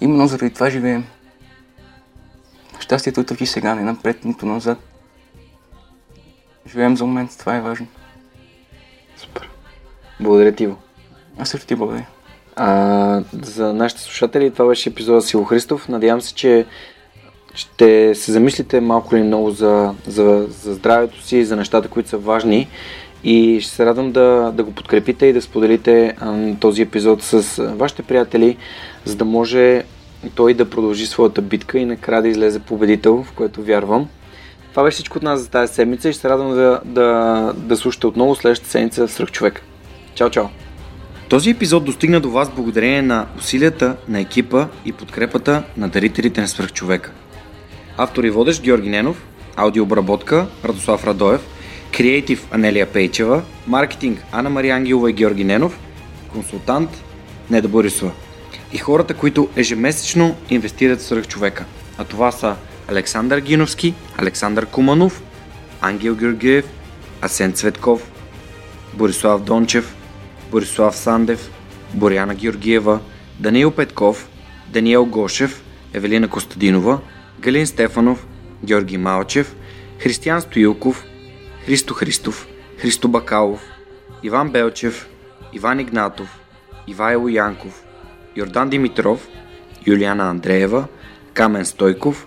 Именно заради това живеем. Щастието е тук и сега, не напред, нито назад. Живеем за момент, това е важно. Супер. Благодаря ти, Иво. Аз също ти благодаря. А, за нашите слушатели това беше епизода с Иво Христов. Надявам се, че ще се замислите малко или много за, за, за здравето си и за нещата, които са важни. И ще се радвам да, да го подкрепите и да споделите този епизод с вашите приятели, за да може той да продължи своята битка и накрая да излезе победител, в което вярвам. Това беше всичко от нас за тази седмица и ще се радвам да, да, да слушате отново следващата седмица в човек. Чао, чао! Този епизод достигна до вас благодарение на усилията на екипа и подкрепата на дарителите на свръхчовека. Автор и водещ Георги Ненов, аудиообработка Радослав Радоев, креатив Анелия Пейчева, маркетинг Анна Мария Ангелова и Георги Ненов, консултант Неда Борисова. И хората, които ежемесечно инвестират в свръхчовека. А това са Александър Гиновски, Александър Куманов, Ангел Георгиев, Асен Цветков, Борислав Дончев, Борислав Сандев, Боряна Георгиева, Даниил Петков, Даниел Гошев, Евелина Костадинова, Галин Стефанов, Георги Малчев, Християн Стоилков, Христо Христов, Христо Бакалов, Иван Белчев, Иван Игнатов, Ивайло Янков, Йордан Димитров, Юлиана Андреева, Камен Стойков,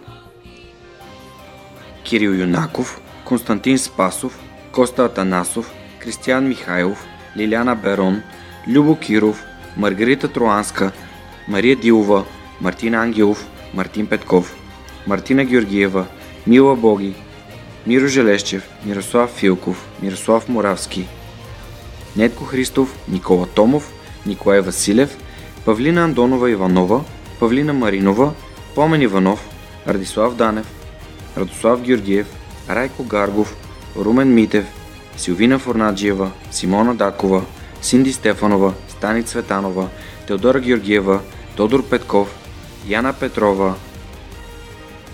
Кирил Юнаков, Константин Спасов, Коста Атанасов, Кристиян Михайлов, Лиляна Берон, Любо Киров, Маргарита Троанска, Мария Дилова, Мартин Ангелов, Мартин Петков, Мартина Георгиева, Мила Боги, Миро Желещев, Мирослав Филков, Мирослав Моравски, Нетко Христов, Никола Томов, Николай Василев, Павлина Андонова Иванова, Павлина Маринова, Помен Иванов, Радислав Данев, Радослав Георгиев, Райко Гаргов, Румен Митев, Силвина Форнаджиева, Симона Дакова, Синди Стефанова, Стани Цветанова, Теодора Георгиева, Тодор Петков, Яна Петрова,